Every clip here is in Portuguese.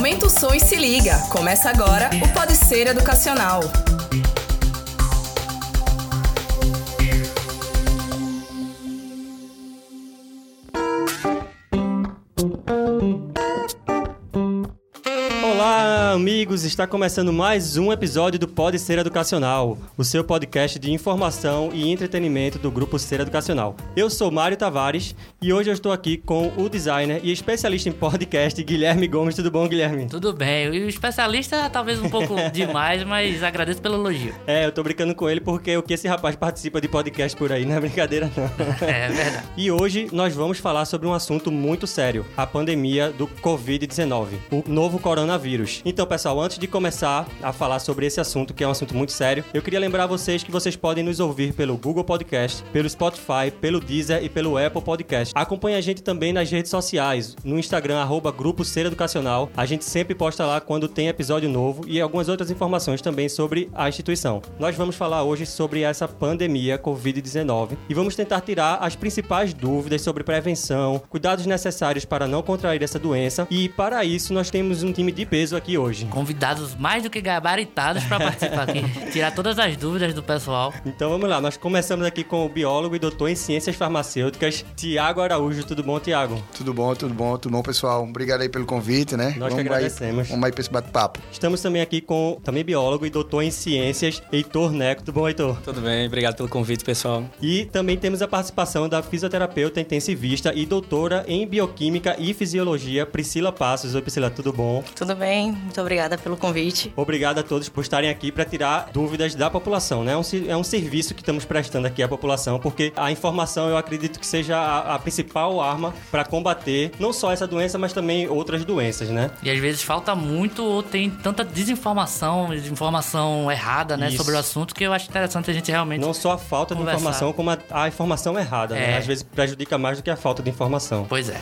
Aumenta o som e se liga. Começa agora o Pode Ser Educacional. Amigos, está começando mais um episódio do Pode Ser Educacional, o seu podcast de informação e entretenimento do Grupo Ser Educacional. Eu sou Mário Tavares e hoje eu estou aqui com o designer e especialista em podcast, Guilherme Gomes. Tudo bom, Guilherme? Tudo bem. O especialista talvez um pouco demais, mas agradeço pelo elogio. É, eu tô brincando com ele porque o que esse rapaz participa de podcast por aí não é brincadeira, não. É verdade. E hoje nós vamos falar sobre um assunto muito sério: a pandemia do Covid-19, o novo coronavírus. Então, pessoal, antes de começar a falar sobre esse assunto, que é um assunto muito sério, eu queria lembrar vocês que vocês podem nos ouvir pelo Google Podcast, pelo Spotify, pelo Deezer e pelo Apple Podcast. Acompanhe a gente também nas redes sociais, no Instagram, arroba Grupo Ser Educacional. A gente sempre posta lá quando tem episódio novo e algumas outras informações também sobre a instituição. Nós vamos falar hoje sobre essa pandemia Covid-19 e vamos tentar tirar as principais dúvidas sobre prevenção, cuidados necessários para não contrair essa doença e para isso nós temos um time de peso aqui hoje convidados mais do que gabaritados para participar aqui, tirar todas as dúvidas do pessoal. Então vamos lá, nós começamos aqui com o biólogo e doutor em ciências farmacêuticas, Tiago Araújo. Tudo bom, Tiago? Tudo bom, tudo bom, tudo bom, pessoal. Obrigado aí pelo convite, né? Nós vamos que agradecemos. Aí, vamos aí para esse bate-papo. Estamos também aqui com também biólogo e doutor em ciências, Heitor Neco. Tudo bom, Heitor? Tudo bem, obrigado pelo convite, pessoal. E também temos a participação da fisioterapeuta intensivista e doutora em bioquímica e fisiologia, Priscila Passos. Oi, Priscila, tudo bom? Tudo bem, muito obrigada pelo convite. Obrigado a todos por estarem aqui para tirar dúvidas da população, né? É um, é um serviço que estamos prestando aqui à população, porque a informação eu acredito que seja a, a principal arma para combater não só essa doença, mas também outras doenças, né? E às vezes falta muito ou tem tanta desinformação, desinformação errada, né, Isso. sobre o assunto que eu acho interessante a gente realmente Não só a falta conversar. de informação, como a, a informação errada, né? é. né? Às vezes prejudica mais do que a falta de informação. Pois é.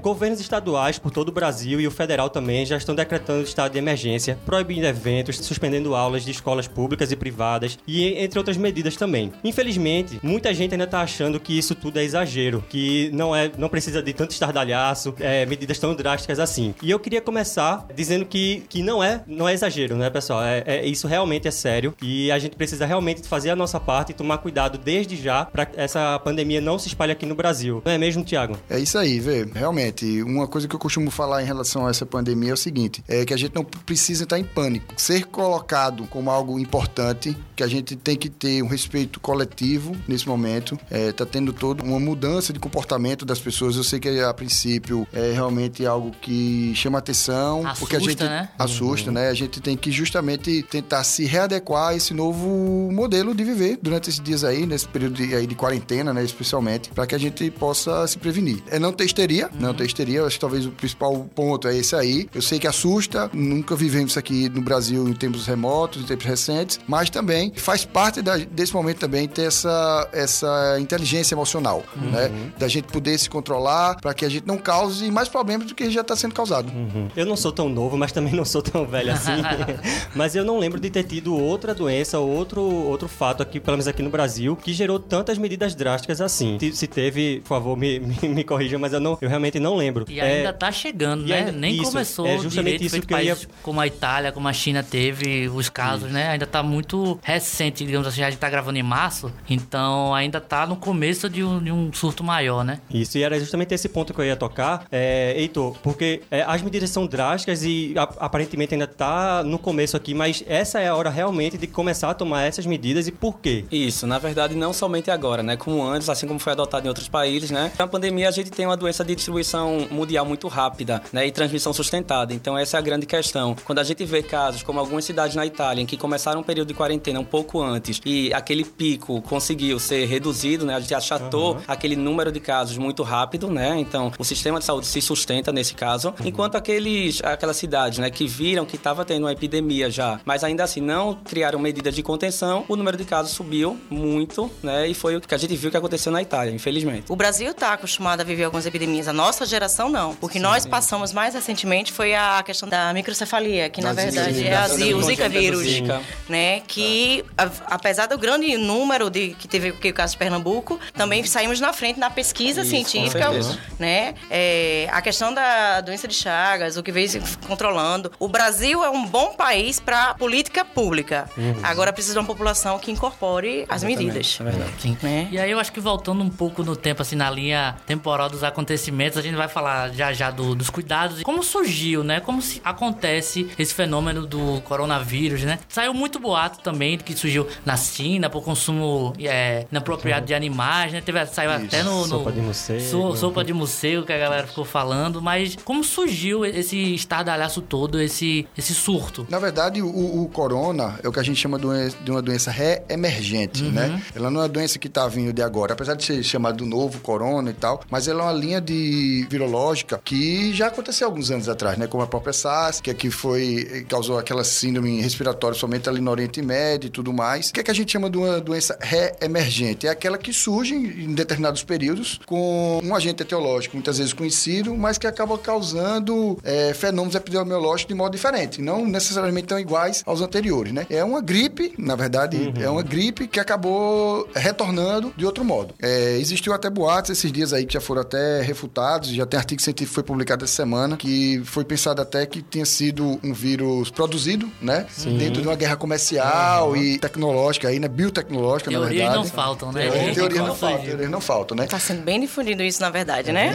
Governos estaduais por todo o Brasil e o federal também já estão decretando estado de emergência, proibindo eventos, suspendendo aulas de escolas públicas e privadas e entre outras medidas também. Infelizmente, muita gente ainda está achando que isso tudo é exagero, que não é, não precisa de tanto estardalhaço, é, medidas tão drásticas assim. E eu queria começar dizendo que, que não é não é exagero, né, pessoal? É, é isso realmente é sério e a gente precisa realmente fazer a nossa parte e tomar cuidado desde já para essa pandemia não se espalhe aqui no Brasil. Não é mesmo, Tiago? É isso aí, vê. Realmente uma coisa que eu costumo falar em relação a essa pandemia é o seguinte: é que a gente não precisa estar em pânico. Ser colocado como algo importante, que a gente tem que ter um respeito coletivo nesse momento. É, tá tendo toda uma mudança de comportamento das pessoas. Eu sei que a princípio é realmente algo que chama atenção, assusta, porque a gente né? assusta, uhum. né? A gente tem que justamente tentar se readequar a esse novo modelo de viver durante esses dias aí, nesse período de, aí de quarentena, né? Especialmente, para que a gente possa se prevenir. É não ter histeria, uhum. não ter histeria. Acho que talvez o principal ponto é esse aí. Eu sei que assusta, nunca vivemos isso aqui no Brasil em tempos remotos, em tempos recentes, mas também faz parte da, desse momento também ter essa, essa inteligência emocional, uhum. né? Da gente poder se controlar para que a gente não cause mais problemas do que já está sendo causado. Uhum. Eu não sou tão novo, mas também não sou tão velho assim. mas eu não lembro de ter tido outra doença, outro, outro fato aqui, pelo menos aqui no Brasil, que gerou tantas medidas drásticas assim. Se teve, por favor, me, me, me corrija, mas eu, não, eu realmente não não lembro. E ainda é, tá chegando, né? Ainda, Nem isso, começou é justamente isso que eu ia... como a Itália, como a China teve os casos, isso. né? Ainda tá muito recente, digamos assim, a gente tá gravando em março, então ainda tá no começo de um, de um surto maior, né? Isso, e era justamente esse ponto que eu ia tocar, é, Heitor, porque é, as medidas são drásticas e a, aparentemente ainda tá no começo aqui, mas essa é a hora realmente de começar a tomar essas medidas e por quê? Isso, na verdade, não somente agora, né? Como antes, assim como foi adotado em outros países, né? Na pandemia a gente tem uma doença de distribuição transmissão mundial muito rápida, né? E transmissão sustentada. Então essa é a grande questão. Quando a gente vê casos como algumas cidades na Itália em que começaram um período de quarentena um pouco antes e aquele pico conseguiu ser reduzido, né? A gente achatou uhum. aquele número de casos muito rápido, né? Então o sistema de saúde se sustenta nesse caso, uhum. enquanto aqueles aquelas cidades, né, que viram que estava tendo uma epidemia já, mas ainda assim não criaram medidas de contenção, o número de casos subiu muito, né? E foi o que a gente viu que aconteceu na Itália, infelizmente. O Brasil está acostumado a viver algumas epidemias. A nossa geração, não. O que nós passamos mais recentemente foi a questão da microcefalia, que na Da verdade zika, é a da zi- o Zika vírus, Zika. né? Que a- apesar do grande número de que teve que o caso de Pernambuco, também saímos na frente na pesquisa Isso, científica, né? É, a questão da doença de Chagas, o que veio se controlando. O Brasil é um bom país para política pública. Agora precisa de uma população que incorpore as medidas. É verdade. Sim. Né? E aí eu acho que voltando um pouco no tempo, assim, na linha temporal dos acontecimentos, a gente vai falar já já do- dos cuidados. Como surgiu, né? Como se acontece esse fenômeno do coronavírus, né? Saiu muito boato também que surgiu na China por consumo é, inapropriado de animais, né? Teve, saiu até no, no- Sopa de morcego. So- sopa de morcego que a galera ficou falando, mas como surgiu esse estardalhaço todo, esse, esse surto? Na verdade, o, o corona é o que a gente chama de uma, de uma doença ré-emergente, né? Ela não é uma doença que tá vindo de agora, apesar de ser chamada do novo corona e tal, mas ela é uma linha de virológica que já aconteceu alguns anos atrás, né? Como a própria SARS, que aqui foi, causou aquela síndrome respiratória somente ali no Oriente Médio e tudo mais. O que é que a gente chama de uma doença ré-emergente? É aquela que surge em determinados períodos com um agente etiológico, muitas vezes conhecido, mas que acaba causando é, fenômenos epidemiológicos de modo diferente, não necessariamente tão iguais aos anteriores, né? É uma gripe, na verdade, é uma gripe que acabou retornando de outro modo. É, existiu até boatos esses dias aí que já foram até refutados, já tem artigo científico que foi publicado essa semana, que foi pensado até que tinha sido um vírus produzido, né? Dentro de uma guerra comercial e tecnológica aí, né? Biotecnológica, na Teorias verdade. não faltam, né? É, teoria não Como falta, surgiu. teorias não faltam, né? Está sendo bem difundido isso, na verdade, né?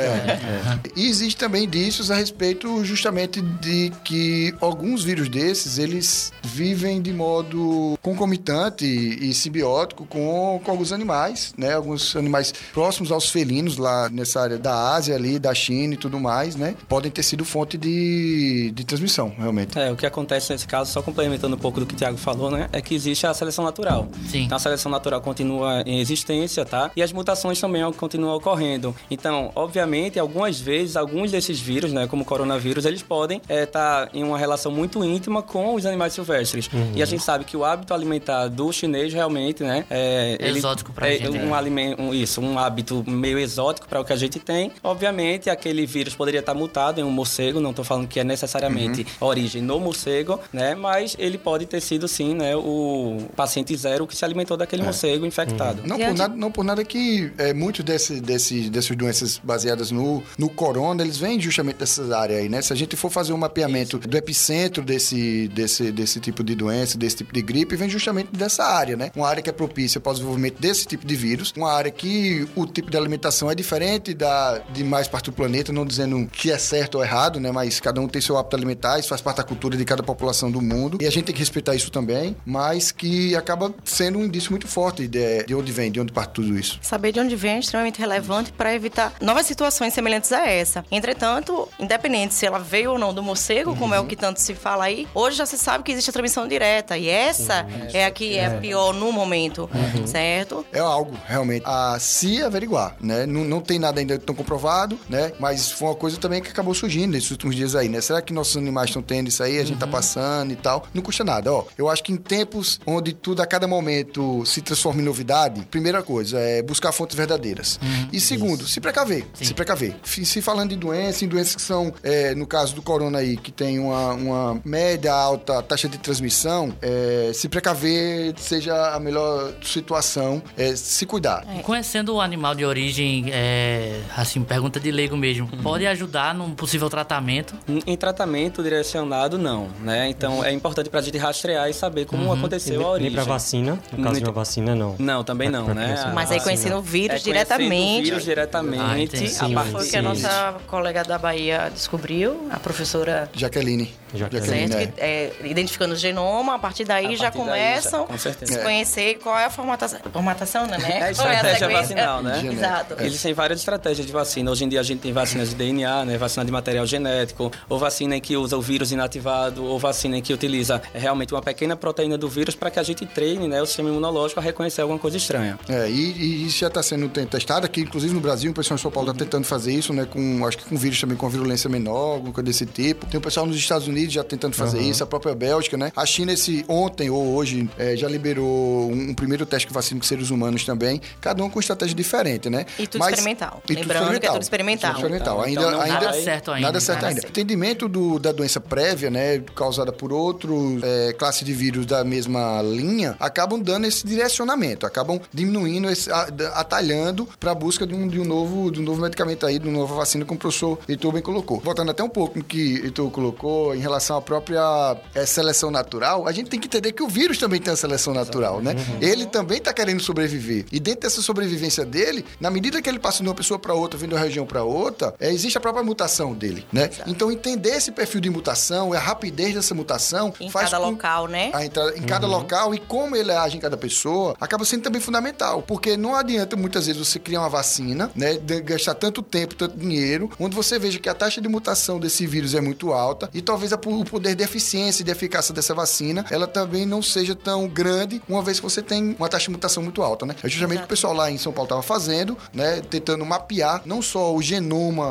E existe também indícios a respeito justamente de que alguns vírus desses, eles vivem de modo concomitante e simbiótico com, com alguns animais, né? Alguns animais próximos aos felinos lá nessa área da Ásia ali, da China e tudo mais, né? Podem ter sido fonte de, de transmissão, realmente. É, o que acontece nesse caso, só complementando um pouco do que o Thiago falou, né? É que existe a seleção natural. Sim. Então a seleção natural continua em existência, tá? E as mutações também continuam ocorrendo. Então, obviamente, algumas vezes, alguns desses vírus, né, como o coronavírus, eles podem estar em uma relação muito íntima com os animais silvestres. E a gente sabe que o hábito alimentar do chinês realmente, né? É, ele- Exótico pra é gente, Um alimento, um- isso, um hábito meio exótico para o que a gente tem. Obviamente, aquele vírus poderia estar mutado em um morcego, não estou falando que é necessariamente origem no morcego, né? Mas ele pode ter sido sim, né, o paciente zero que se alimentou daquele morcego infectado. Não por, nada, não por nada que é, muitos desse, desse, dessas doenças baseadas no, no corona, eles vêm justamente dessas áreas aí, né? Se a gente for fazer um mapeamento do epicentro desse, desse, desse tipo de doença, desse tipo de gripe, vem justamente dessa área, né? Uma área que é propícia para o desenvolvimento desse tipo de vírus, uma área que o tipo de alimentação é diferente da de mais parte do planeta, não dizendo que é certo ou errado, né? Mas cada um tem seu hábito alimentar, isso faz parte da cultura de cada população do mundo, e a gente tem que respeitar isso também, mas que acaba sendo um indício muito forte de, de onde vem, de onde parte tudo isso. Saber de onde vem é extremamente relevante para evitar novas situações semelhantes a essa. Entretanto, independente se ela veio ou não do morcego, como é o que tanto se fala aí, hoje já se sabe que existe a transmissão direta. E essa é a que é pior no momento, certo? É algo realmente a se averiguar, né? Não, não tem nada ainda tão comprovado, né? Mas foi uma coisa também que acabou surgindo nesses últimos dias aí, né? Será que nossos animais estão tendo isso aí? A gente tá passando e tal? Não custa nada, ó. Eu acho que em tempos onde tudo a cada momento se transforma em novidade, primeira coisa é buscar fontes verdadeiras. e segundo, se precaver. Se precaver. Se falando de doenças, em doenças que são, é, no caso do corona aí, que tem uma, uma média alta taxa de transmissão, é, se precaver seja a melhor situação, é, se cuidar. Conhecendo o animal de origem, é, assim, pergunta de leigo mesmo, Uhum. pode ajudar num possível tratamento? Em em tratamento direcionado, não, né? Então é importante pra gente rastrear e saber como aconteceu a Nem origem. pra vacina. No caso de uma Nem- vacina, não. Não, também não, Pra- pra né? conhecer. A Mas aí conhecendo o vírus É conhecendo diretamente. O vírus Ah, diretamente. entendi. a Sim, partir Foi o que a nossa colega da Bahia descobriu, a professora Jaqueline. Jaqueline. certo? é. É, identificando o genoma, a partir daí A já partir daí, começam já, com a se É. conhecer qual é a formatação. Formatação, né? É a é estratégia vacinal, né? Exato. Existem várias estratégias de vacina. Hoje em dia a gente tem vacinas de DNA, né? Vacina de material genético, ou vacina em que usa o vírus inativado, ou vacina em que utiliza é, realmente uma pequena proteína do vírus para que a gente treine né, o sistema imunológico a reconhecer alguma coisa estranha. É, e, e isso já está sendo te- testado aqui, inclusive no Brasil, o pessoal em São Paulo está tentando fazer isso, né? Com, acho que com vírus também com virulência menor, alguma coisa desse tipo. Tem o pessoal nos Estados Unidos já tentando fazer isso, a própria Bélgica, né? A China, esse ontem ou hoje, é, já liberou um, um primeiro teste de vacina com seres humanos também, cada um com estratégia diferente, né? E tudo Mas- experimental. e tudo Lembrando que é tudo experimental. Experimental. Então, Ainda, então não ainda, Nada certo ainda. Nada certo Nada ainda. certo. Entendimento do- da doença prévia, né, causada por outros é, classe de vírus da mesma linha, acabam dando esse direcionamento, acabam diminuindo, esse, atalhando para a busca de um, de um novo, de um novo medicamento aí, de uma nova vacina, como o professor Heitor bem colocou. Voltando até um pouco no que Heitor colocou em relação à própria é, seleção natural, a gente tem que entender que o vírus também tem a seleção natural, né? Ele também está querendo sobreviver. E dentro dessa sobrevivência dele, na medida que ele passa de uma pessoa para outra, vindo de uma região para outra, é, existe a própria mutação dele, né? Então entender esse perfil de mutação, a rapidez dessa mutação, Em faz cada com- local, né? a entrada em cada local e como ele age em cada pessoa, acaba sendo também fundamental. Porque não adianta muitas vezes você criar uma vacina, né? de- gastar tanto tempo, tanto dinheiro, onde você veja que a taxa de mutação desse vírus é muito alta e talvez a o poder de eficiência e de eficácia dessa vacina, ela também não seja tão grande, uma vez que você tem uma taxa de mutação muito alta, né? É justamente o que o pessoal lá em São Paulo estava fazendo, né? Tentando mapear não só o genoma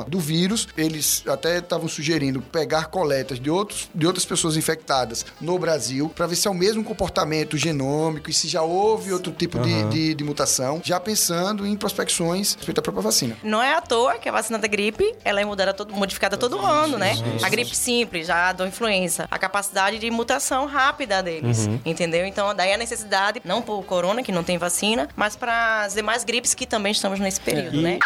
do vírus, eles até estavam sugerindo pegar coletas de, outros, de outras pessoas infectadas no Brasil para ver se é o mesmo comportamento genômico e se já houve outro tipo de, de- de mutação, já pensando em prospecções respeito à própria vacina. Não é à toa que a vacina da gripe ela é mudada todo, modificada todo ano, né? A gripe simples, já a da influenza, a capacidade de mutação rápida deles, entendeu? Então, daí a necessidade, não por corona, que não tem vacina, mas para as demais gripes que também estamos nesse período, E- né?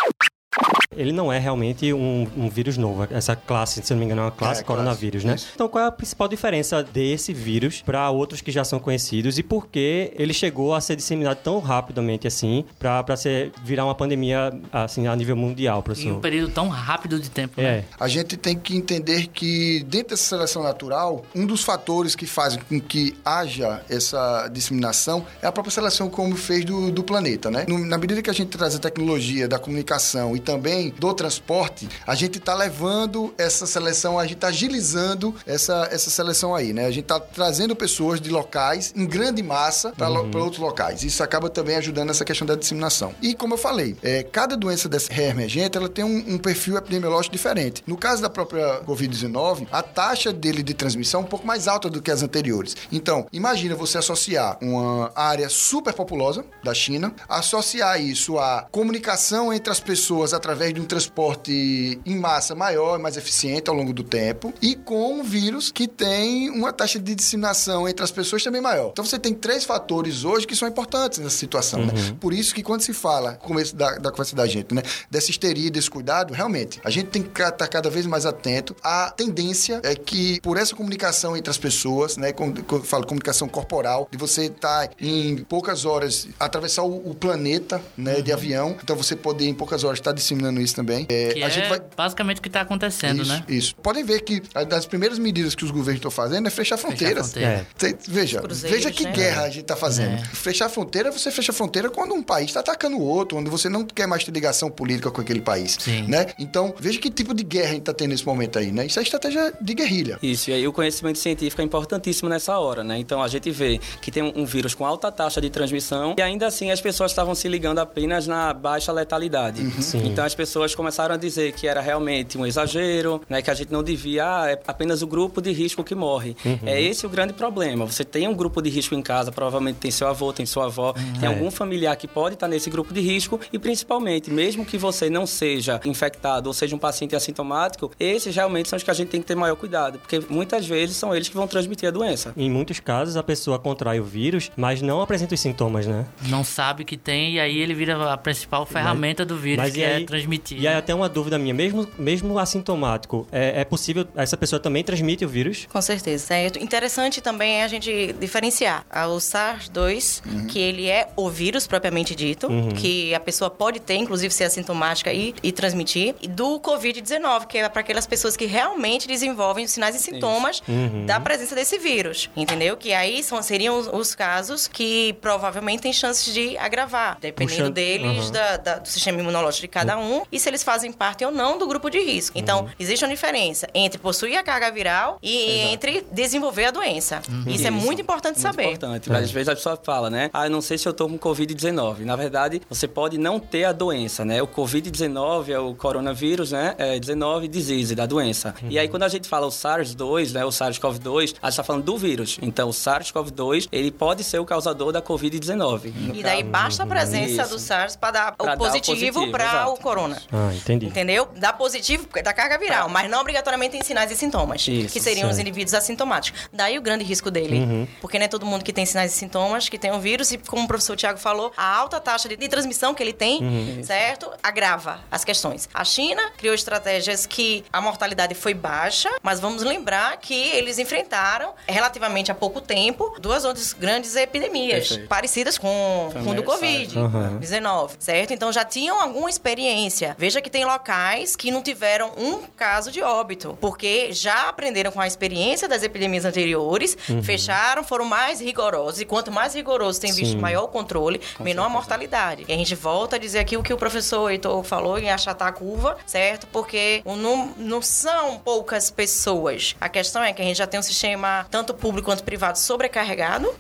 Ele não é realmente um, um vírus novo. Essa classe, se não me engano, é uma classe É, coronavírus, classe, né? isso. Então, qual é a principal diferença desse vírus para outros que já são conhecidos e por que ele chegou a ser disseminado tão rapidamente assim para ser virar uma pandemia assim a nível mundial, Em um professor? período tão rápido de tempo, É. né? A gente tem que entender que dentro dessa seleção natural, um dos fatores que fazem com que haja essa disseminação é a própria seleção como fez do, do planeta, né? No- na medida que a gente traz a tecnologia da comunicação e também do transporte, a gente está levando essa seleção, a gente está agilizando essa, essa seleção aí, né? A gente está trazendo pessoas de locais em grande massa para outros locais. Isso acaba também ajudando nessa questão da disseminação. E como eu falei, é, cada doença dessa reemergente, ela tem um, um perfil epidemiológico diferente. No caso da própria Covid-19, a taxa dele de transmissão é um pouco mais alta do que as anteriores. Então, imagina você associar uma área super populosa da China, associar isso à comunicação entre as pessoas através de um transporte em massa maior mais eficiente ao longo do tempo, e com um vírus que tem uma taxa de disseminação entre as pessoas também maior. Então você tem três fatores hoje que são importantes nessa situação, né? Por isso que quando se fala, começo da, da conversa da gente, né, dessa histeria, desse cuidado, realmente, a gente tem que estar cada vez mais atento. A tendência é que por essa comunicação entre as pessoas, né, quando quando eu falo comunicação corporal, de você estar em poucas horas atravessar o, o planeta, né, de avião, então você poder em poucas horas estar disseminando isso também. É, Que a é gente vai basicamente o que está acontecendo, isso, né? Isso. Podem ver que das primeiras medidas que os governos estão fazendo é fechar fronteiras. fronteira. Cê- Veja, veja que né? guerra a gente está fazendo. É. Fechar a fronteira, você fecha a fronteira quando um país está atacando o outro, onde você não quer mais ter ligação política com aquele país. Sim. Né? Então, veja que tipo de guerra a gente está tendo nesse momento aí, né? Isso é estratégia de guerrilha. Isso, e aí o conhecimento científico é importantíssimo nessa hora, né? Então a gente vê que tem um, vírus com alta taxa de transmissão e ainda assim as pessoas estavam se ligando apenas na baixa letalidade. Sim. Então as pessoas começaram a dizer que era realmente um exagero, né? Que a gente não devia, ah, é apenas o grupo de risco que morre. É esse o grande problema. Você tem um grupo de risco em casa, provavelmente tem seu avô, tem sua avó, tem É. algum familiar que pode estar nesse grupo de risco e principalmente, mesmo que você não seja infectado ou seja um paciente assintomático, esses realmente são os que a gente tem que ter maior cuidado, porque muitas vezes são eles que vão transmitir a doença. Em muitos casos, a pessoa contrai o vírus, mas não apresenta os sintomas, né? Não sabe que tem e aí ele vira a principal ferramenta do vírus, Mas que é aí- transmitir. E aí até uma dúvida minha, mesmo, mesmo assintomático, é, é possível, essa pessoa também transmite o vírus? Com certeza. É interessante também a gente diferenciar o SARS-2, que ele é o vírus propriamente dito, que a pessoa pode ter, inclusive ser assintomática e, e transmitir, e do Covid-19, que é para aquelas pessoas que realmente desenvolvem os sinais e sintomas da presença desse vírus, entendeu? Que aí são, seriam os, os casos que provavelmente têm chances de agravar, dependendo Puxando- deles, da- da- do sistema imunológico de cada um, e se eles fazem parte ou não do grupo de risco. Então, existe uma diferença entre possuir a carga viral e entre desenvolver a doença. Isso, é muito importante É muito saber. importante. Às vezes a pessoa fala, né? Ah, eu não sei se eu tô com Covid-19. Na verdade, você pode não ter a doença, né? O Covid-19 é o coronavírus, né? É 19 disease da doença. E aí, quando a gente fala o SARS-2, né? O SARS-CoV-2, a gente tá falando do vírus. Então, o SARS-CoV-2, ele pode ser o causador da Covid-19. no E daí caso. basta a presença Isso. do SARS para dar dar o positivo para exato. o corona. Vacina. Ah, entendi. Entendeu? Dá positivo da carga viral, mas não obrigatoriamente tem sinais e sintomas, Isso, que seriam os certo. indivíduos assintomáticos. Daí o grande risco dele, porque não é todo mundo que tem sinais e sintomas, que tem o vírus, e como o professor Tiago falou, a alta taxa de, de transmissão que ele tem, certo? Agrava as questões. A China criou estratégias que a mortalidade foi baixa, mas vamos lembrar que eles enfrentaram, relativamente há pouco tempo, duas outras grandes epidemias Perfeito. parecidas com, com o do MERS, Covid. Aham. 19, certo? Então já tinham alguma experiência. Veja que tem locais que não tiveram um caso de óbito, porque já aprenderam com a experiência das epidemias anteriores, fecharam, foram mais rigorosos. E quanto mais rigoroso tem visto Sim. maior o controle, menor a mortalidade. E a gente volta a dizer aqui o que o professor Heitor falou em achatar a curva, certo? Porque não, não são poucas pessoas. A questão é que a gente já tem um sistema, tanto público quanto privado, sobrecarregado,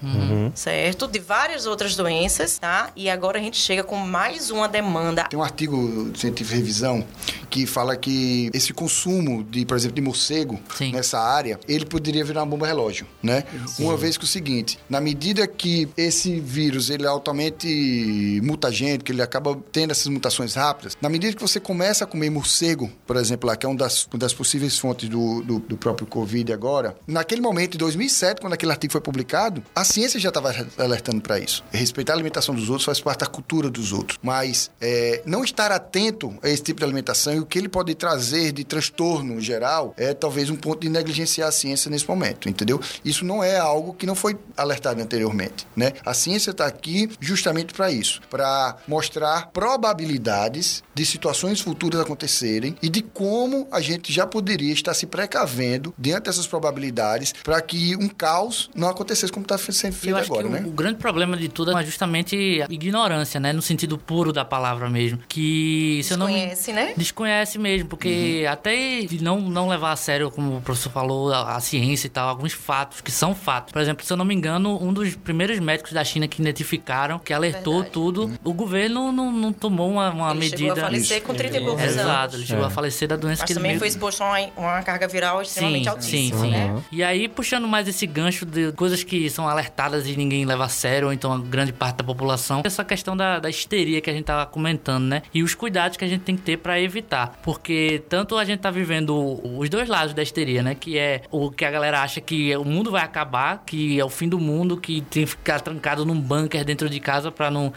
certo? De várias outras doenças, tá? E agora a gente chega com mais uma demanda. Tem um artigo científico de revisão que fala que esse consumo de, por exemplo, de morcego Sim. nessa área, ele poderia virar uma bomba relógio, né? Uma vez que o seguinte, na medida que esse vírus ele é altamente mutagênico, que ele acaba tendo essas mutações rápidas, na medida que você começa a comer morcego, por exemplo, lá que é uma das, uma das possíveis fontes do, do, do próprio Covid agora, naquele momento, em 2007, quando aquele artigo foi publicado, a ciência já estava alertando para isso. Respeitar a alimentação dos outros faz parte da cultura dos outros, mas é, não estar atento a esse tipo de alimentação e o que ele pode trazer de transtorno geral é talvez um ponto de negligenciar a ciência nesse momento, entendeu? Isso não é algo que não foi alertado anteriormente, né? A ciência está aqui justamente para isso, para mostrar probabilidades de situações futuras acontecerem e de como a gente já poderia estar se precavendo diante dessas probabilidades para que um caos não acontecesse como está sendo feito agora, né? o, grande problema de tudo é justamente a ignorância, né? No sentido puro da palavra mesmo. Que se não me... Desconhece, né? Desconhece mesmo, porque Uhum. até de não, não levar a sério, como o professor falou, a, a ciência e tal, alguns fatos que são fatos. Por exemplo, se eu não me engano, um dos primeiros médicos da China que identificaram, que alertou Verdade. tudo, o governo não, não tomou uma, uma Ele medida. chegou a falecer com 30 e poucos anos. Exato, ele chegou É. a falecer da doença Mas que ele também mesmo- foi exposto a uma, uma carga viral extremamente Sim, altíssima, sim, sim. né? E aí, puxando mais esse gancho de coisas que são alertadas e ninguém leva a sério, ou então a grande parte da população, essa questão da, da histeria que a gente tava comentando, né? E os cuidados que a gente tem que ter pra evitar. Porque tanto a gente tá vivendo os dois lados da histeria, né? Que é o que a galera acha que o mundo vai acabar, que é o fim do mundo, que tem que ficar trancado num bunker dentro de casa pra não,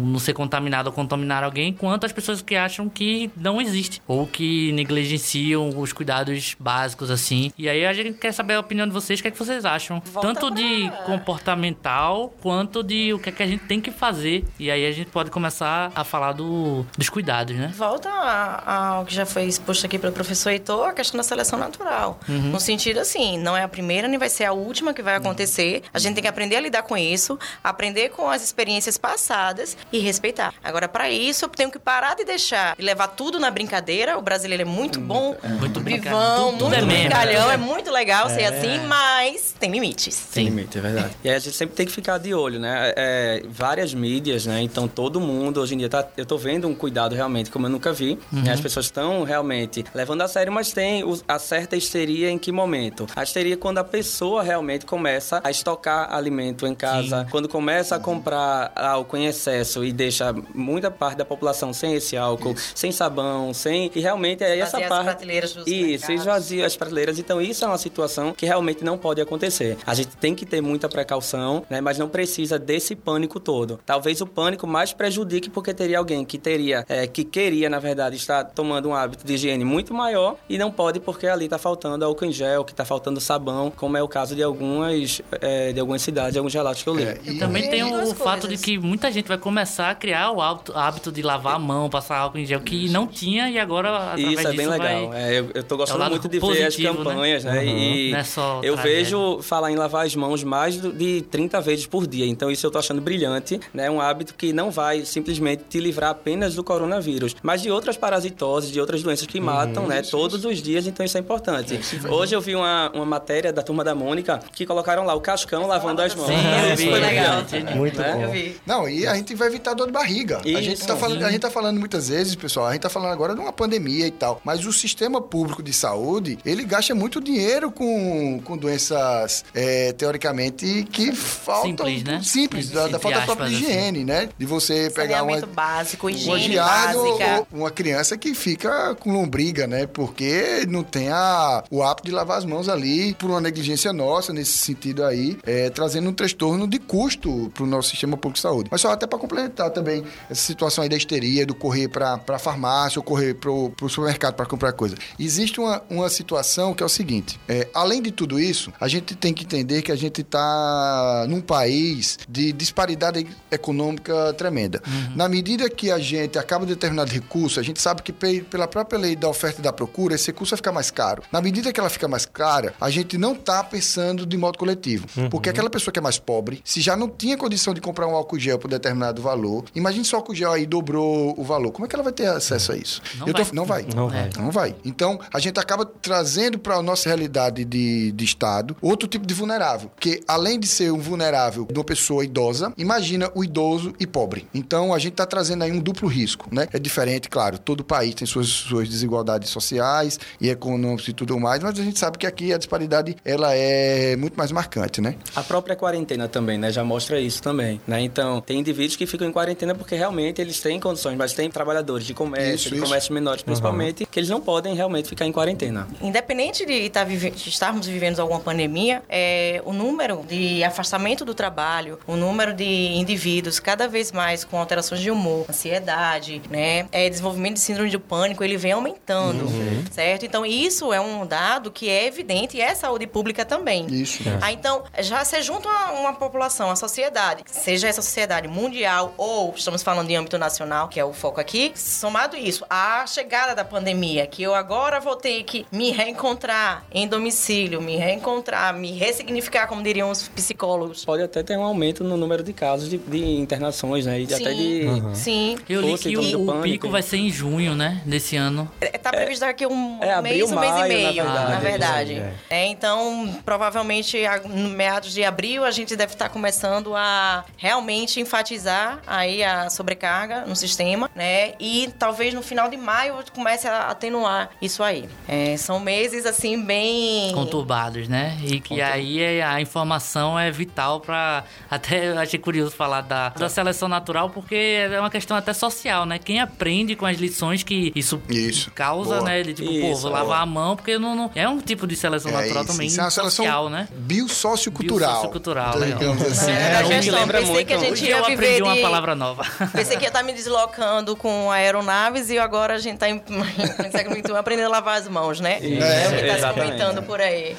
não ser contaminado ou contaminar alguém, quanto as pessoas que acham que não existe. Ou que negligenciam os cuidados básicos, assim. E aí a gente quer saber a opinião de vocês, o que é que vocês acham? Volta Tanto pra- de comportamental, quanto de o que é que a gente tem que fazer. E aí a gente pode começar a falar do, dos cuidados, né? Volta ao que já foi exposto aqui pelo professor Heitor, a questão da seleção natural. No sentido assim, não é a primeira nem vai ser a última que vai acontecer. A gente tem que aprender a lidar com isso, aprender com as experiências passadas e respeitar. Agora, para isso, eu tenho que parar de deixar e levar tudo na brincadeira. O brasileiro é muito bom, Muito brivão, brincalhão. muito é brincalhão, é muito legal ser assim, mas tem limites. Tem limite, é verdade. E aí a gente sempre tem que ficar de olho, né? É, várias mídias, né? Então todo mundo hoje em dia tá. Eu tô vendo um cuidado realmente como eu nunca vi. né? As pessoas estão realmente levando a sério, mas tem a certa histeria em que momento? A histeria é quando a pessoa realmente começa a estocar alimento em casa, quando começa a comprar álcool em excesso e deixa muita parte da população sem esse álcool, sem sabão, sem. E realmente é essa Esvaziar as parte. prateleiras dos Isso, esvazia as prateleiras. Então, isso é uma situação que realmente não pode acontecer. A gente tem que ter muita precaução, né? Mas não precisa desse pânico todo. Talvez o pânico mais prejudique porque teria alguém que teria, é, que queria, na verdade, estar tomando um hábito de higiene muito maior e não pode porque ali está faltando álcool em gel, que está faltando sabão, como é o caso de algumas, é, de algumas cidades, de alguns relatos que eu li. É, e- Também E tem o, fato de que muita gente vai começar a criar o hábito, hábito de lavar a mão, passar álcool em gel, que não tinha e agora, através Isso é bem disso, legal. vai... É, eu, eu tô é gostando lado muito de ver as positivo, né? campanhas, né? E Não é só eu tragédia. vejo falar em lavar as mãos mais de 30 vezes por dia. Então isso eu tô achando brilhante, né? Um hábito que não vai simplesmente te livrar apenas do coronavírus, mas de outras parasitoses, de outras doenças que matam, né? Todos os dias, então isso é importante. Hoje eu vi uma, uma matéria da turma da Mônica que colocaram lá o cascão lavando as mãos. Sim, eu isso vi, foi legal. Muito Né? bom. Eu vi. Não, e a gente vai evitar dor de barriga. a, gente Isso, tá falando, a gente tá falando muitas vezes, pessoal, a gente tá falando agora de uma pandemia e tal, mas o sistema público de saúde, ele gasta muito dinheiro com, com doenças, é, teoricamente, que faltam... Simples, né? Simples, da, da falta própria de assim. higiene, né? De você pegar uma... Básico, um higiene odiado, fica. Uma criança que fica com lombriga, né? Porque não tem a, o hábito de lavar as mãos ali por uma negligência nossa nesse sentido aí, é, trazendo um transtorno de custo para o nosso sistema público de saúde. Mas só até para complementar também essa situação aí da histeria, do correr para a farmácia ou correr para o supermercado para comprar coisa. Existe uma, uma situação que é o seguinte: é, além de tudo isso, a gente tem que entender que a gente está num país de disparidade econômica tremenda. Uhum. Na medida que a gente acaba determinado recurso, a gente sabe que pela própria lei da oferta e da procura, esse recurso vai ficar mais caro. Na medida que ela fica mais cara, a gente não está pensando de modo coletivo. Uhum. Porque aquela pessoa que é mais pobre, se já não tinha condição de comprar um álcool gel por determinado valor, imagine se o álcool gel aí dobrou o valor. Como é que ela vai ter acesso a isso? Não, vai. Tô, não vai. Não vai. Não vai. Então, a gente acaba trazendo para a nossa realidade de, de Estado outro tipo de vulnerável. Que além de ser um vulnerável de uma pessoa idosa, imagina o idoso e pobre. Então, a gente está trazendo aí um duplo risco, né? É diferente, claro, todo país tem suas, suas desigualdades sociais e econômicas e tudo mais, mas a gente sabe que aqui a disparidade ela é muito mais marcante, né? A própria quarentena também, né? Já mostra isso também, né? Então, tem indivíduos que ficam em quarentena porque realmente eles têm condições, mas tem trabalhadores de comércio, isso, de isso. comércio menores principalmente, uhum. que eles não podem realmente ficar em quarentena. Independente de, estar tá vive... de estarmos vivendo alguma pandemia, é, o número de afastamento do trabalho, o número de indivíduos cada vez mais com alterações de humor, ansiedade, né? É, desenvolvimento de síndrome de pânico, ele vem aumentando, uhum. certo? Então, isso é um dado que é evidente e é saúde pública também. Isso. É. Ah, então, já se junta uma, uma população, a sociedade, seja essa sociedade mundial ou estamos falando de âmbito nacional, que é o foco aqui, somado isso, a chegada da pandemia, que eu agora vou ter que me reencontrar em domicílio, me reencontrar, me ressignificar, como diriam os psicólogos. Pode até ter um aumento no número de casos de, de internações, né? E sim, até de. Uhum. Sim. Eu li que o pico vai ser em junho, né? Desse ano. É, tá previsto daqui um é, mês, um mês e meio, na verdade. Na verdade. É. é. então, provavelmente, no meados de abril, a gente deve estar começando a realmente enfatizar aí a sobrecarga no sistema, né? E talvez no final de maio comece a atenuar isso aí. É, são meses, assim, bem... Conturbados, né? E que aí é, a informação é vital para Até achei curioso falar da, da seleção natural, porque é uma questão até social, né? Quem aprende com as lições que isso, isso. causa, Boa. né? Ele, tipo, isso, pô, vou lavar a mão, porque não, não... É um tipo de seleção é natural isso. também isso é uma social, né? Biosociocultural. Biosociocultural, legal. Assim. É, é, lembra pensei muito. que a gente ia eu viver de... uma palavra nova. Pensei que ia estar me deslocando com aeronaves e agora a gente está em, em século XXI aprendendo a lavar as mãos, né? É, é, está se comentando por aí.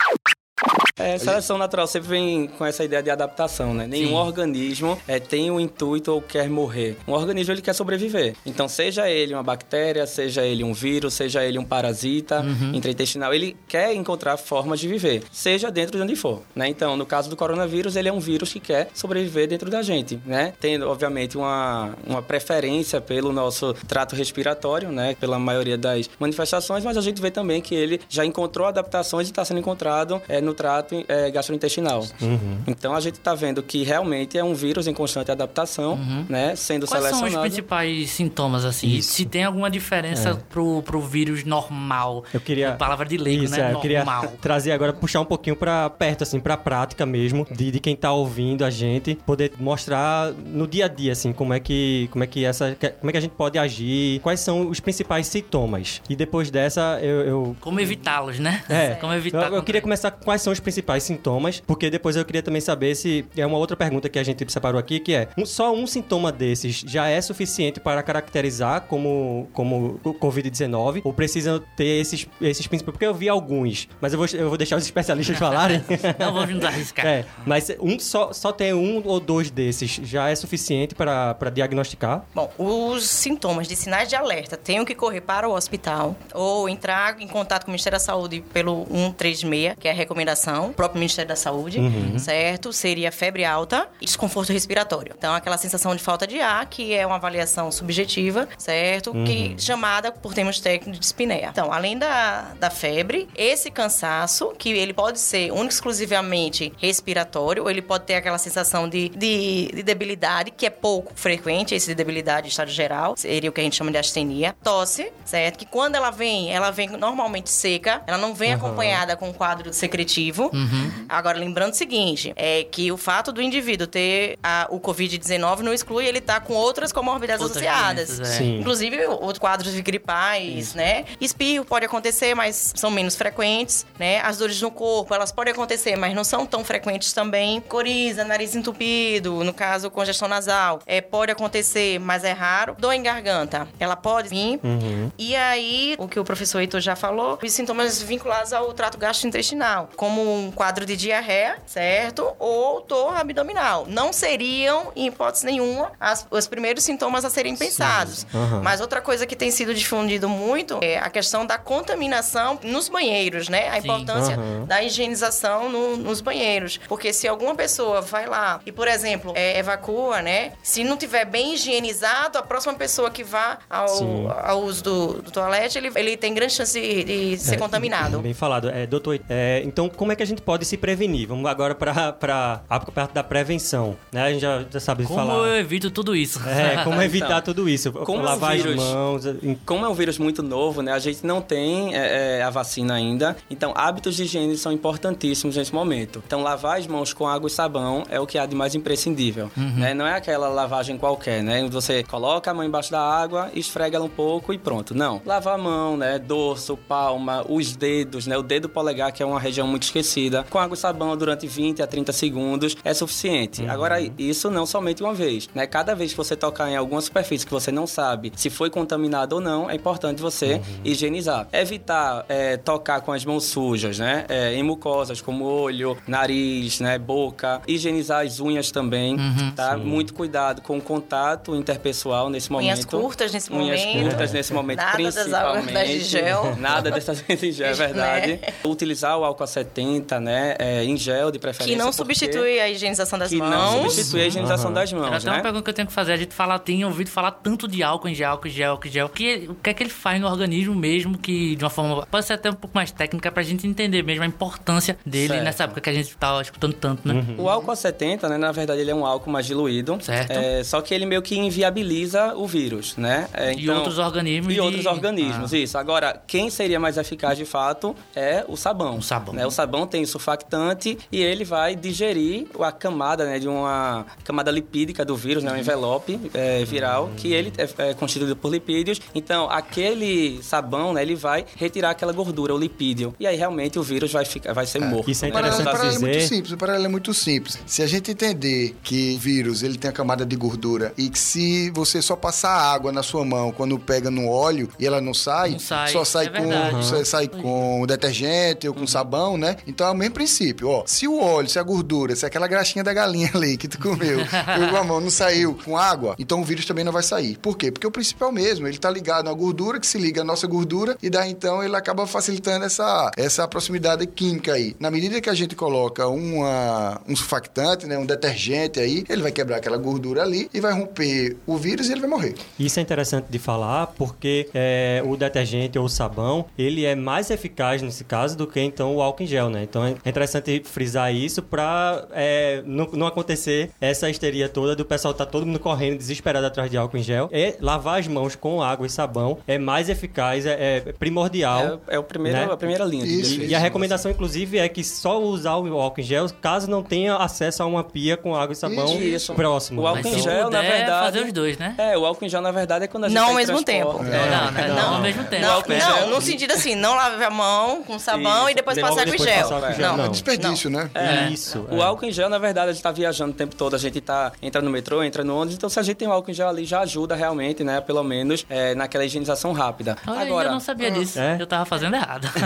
É, seleção natural sempre vem com essa ideia de adaptação, né? Nenhum Sim. organismo é, tem o intuito ou quer morrer. Um organismo ele quer sobreviver. Então, seja ele uma bactéria, seja ele um vírus, seja ele um parasita uhum. intraintestinal, ele quer encontrar formas de viver, seja dentro de onde for, né? Então, no caso do coronavírus, ele é um vírus que quer sobreviver dentro da gente, né? Tendo, obviamente, uma, uma preferência pelo nosso trato respiratório, né? Pela maioria das manifestações, mas a gente vê também que ele já encontrou adaptações e está sendo encontrado é, no trato trato é, gastrointestinal. Uhum. Então a gente está vendo que realmente é um vírus em constante adaptação, uhum. né? Sendo Quais selecionado. são os principais sintomas, assim? Isso. Se tem alguma diferença é. pro, pro vírus normal? Eu queria... Palavra de leigo, Isso, né? É, eu queria trazer agora, puxar um pouquinho para perto, assim, pra prática mesmo, de, de quem tá ouvindo a gente, poder mostrar no dia a dia, assim, como é que, como é que essa, como é que a gente pode agir, quais são os principais sintomas. E depois dessa, eu... eu... Como evitá-los, né? É. Como evitar... Eu, eu queria começar com quais são os principais sintomas, porque depois eu queria também saber se é uma outra pergunta que a gente separou aqui, que é um, só um sintoma desses já é suficiente para caracterizar como, como Covid-19 ou precisa ter esses, esses princípios? Porque eu vi alguns, mas eu vou, eu vou deixar os especialistas falarem. Não vou nos arriscar. É, mas um, só, só ter um ou dois desses já é suficiente para, para diagnosticar? Bom, os sintomas de sinais de alerta tenham que correr para o hospital ou entrar em contato com o Ministério da Saúde pelo 136, que é a recomendação, o próprio Ministério da Saúde, uhum. certo? Seria febre alta e desconforto respiratório. Então, aquela sensação de falta de ar, que é uma avaliação subjetiva, certo? Uhum. Que chamada por termos técnicos de dispneia. Então, além da, da febre, esse cansaço, que ele pode ser único exclusivamente respiratório, ou ele pode ter aquela sensação de, de, de debilidade, que é pouco frequente, esse de debilidade em estado geral, seria o que a gente chama de astenia. Tosse, certo? Que quando ela vem, ela vem normalmente seca, ela não vem uhum. acompanhada com um quadro secretivo, Agora, lembrando o seguinte, é que o fato do indivíduo ter a- o Covid-19 não exclui ele estar com outras comorbidades Outras associadas. doenças, é. Sim. Inclusive, os quadros gripais, né? Espirro pode acontecer, mas são menos frequentes, né? As dores no corpo, elas podem acontecer, mas não são tão frequentes também. Coriza, nariz entupido, no caso, congestão nasal, é, pode acontecer, mas é raro. Dor em garganta, ela pode vir. E aí, o que o professor Heitor já falou, os sintomas vinculados ao trato gastrointestinal, como um quadro de diarreia, certo? Ou dor abdominal. Não seriam, em hipótese nenhuma, as- os primeiros sintomas a serem pensados. Aham. Mas outra coisa que tem sido difundido muito é a questão da contaminação nos banheiros, né? A Sim. importância Aham. da higienização no- nos banheiros. Porque se alguma pessoa vai lá e, por exemplo, é, evacua, né? Se não tiver bem higienizado, a próxima pessoa que vá ao, Sim. ao uso do, do toalete, ele, ele tem grande chance de, de ser contaminado. Bem falado. É, doutor, é, então como é que a gente pode se prevenir? Vamos agora para a parte da prevenção. Né? A gente já, já sabe Como falar. eu evito tudo isso? É, como evitar Então, tudo isso? como é Lavar as vírus- mãos. em- Como é um vírus muito novo, né? A gente não tem é, é, a vacina ainda. Então, hábitos de higiene são importantíssimos nesse momento. Então, lavar as mãos com água e sabão é o que há de mais imprescindível. Né? Não é aquela lavagem qualquer, né? Você coloca a mão embaixo da água, esfrega ela um pouco e pronto. Não. Lavar a mão, né? Dorso, palma, os dedos, né? O dedo polegar, que é uma região muito esquecida. Com água e sabão durante 20 a 30 segundos é suficiente. Agora, isso não somente uma vez, né? Cada vez que você tocar em alguma superfície que você não sabe se foi contaminado ou não, é importante você higienizar. Evitar é, tocar com as mãos sujas, né? É, em mucosas como olho, nariz, né? Boca. Higienizar as unhas também, tá? Muito cuidado com o contato interpessoal nesse momento. Unhas curtas nesse Unhas momento. curtas nesse momento, Nada das principalmente. águas de gel. Nada dessas em gel, é verdade. Né? Utilizar o álcool a 70, né? É, em gel, de preferência. Que não porque- substitui a higienização das que mãos. não substitui a higienização Aham. das Era mãos, até uma né? pergunta que eu tenho que fazer. A gente fala, tem ouvido falar tanto de álcool em gel, álcool em gel, álcool em gel. Que, o que é que ele faz no organismo mesmo, que de uma forma, pode ser até um pouco mais técnica, pra gente entender mesmo a importância dele Certo. nessa época que a gente tava escutando tanto, né? O álcool a 70, né, na verdade, ele é um álcool mais diluído. Certo. É, só que ele meio que inviabiliza o vírus, né? É, E então- outros organismos E de- outros organismos, Ah. isso. Agora, quem seria mais eficaz de fato é o sabão. O sabão. Né? O sabão tem surfactante e ele vai digerir a camada, né, de uma camada lipídica do vírus, né, um envelope é, viral, que ele é, é constituído por lipídios. Então, aquele sabão, né, ele vai retirar aquela gordura, o lipídio. E aí, realmente, o vírus vai, ficar, vai ser morto. Isso é O paralelo, o interessante paralelo é muito dizer. simples. O paralelo é muito simples. Se a gente entender que o vírus ele tem a camada de gordura e que se você só passar água na sua mão quando pega no óleo e ela não sai, Não sai, só sai é com só sai com detergente ou com sabão, né? Então é o mesmo princípio. Ó, se o óleo, se a gordura, se aquela graxinha da galinha ali que tu comeu, pegou a mão, não saiu com água, então o vírus também não vai sair. Por quê? Porque o princípio é o mesmo. Ele tá ligado à gordura que se liga à nossa gordura e daí então ele acaba facilitando essa, essa proximidade química aí. Na medida que a gente coloca uma, um surfactante, né, um detergente aí, ele vai quebrar aquela gordura ali e vai romper o vírus e ele vai morrer. Isso é interessante de falar porque é, o detergente ou o sabão, ele é mais eficaz nesse caso do que então o álcool em gel, né? Então é interessante frisar isso pra é, não, não acontecer essa histeria toda do pessoal tá todo mundo correndo desesperado atrás de álcool em gel. É lavar as mãos com água e sabão é mais eficaz, é, é primordial. É, é o primeiro, né? a primeira linha. de Isso, defesa. E a recomendação, inclusive, é que só usar o álcool em gel caso não tenha acesso a uma pia com água e sabão Isso. próximo. O álcool Mas em se gel, na verdade. fazer os dois, né? É, o álcool em gel, na verdade, é quando a gente Não ao mesmo tempo. É. Não, né? não, ao mesmo tempo. Não, não, no sentido assim, não lave a mão com sabão Isso. e depois passar com gel. Passar álcool em gel, Não, não. É desperdício, né? Isso. O é. álcool em gel, na verdade, a gente tá viajando o tempo todo, a gente tá entra no metrô, entra no ônibus, então se a gente tem um álcool em gel ali, já ajuda realmente, né? Pelo menos é, naquela higienização rápida. Olha, Agora, eu não sabia disso. É? Eu tava fazendo errado.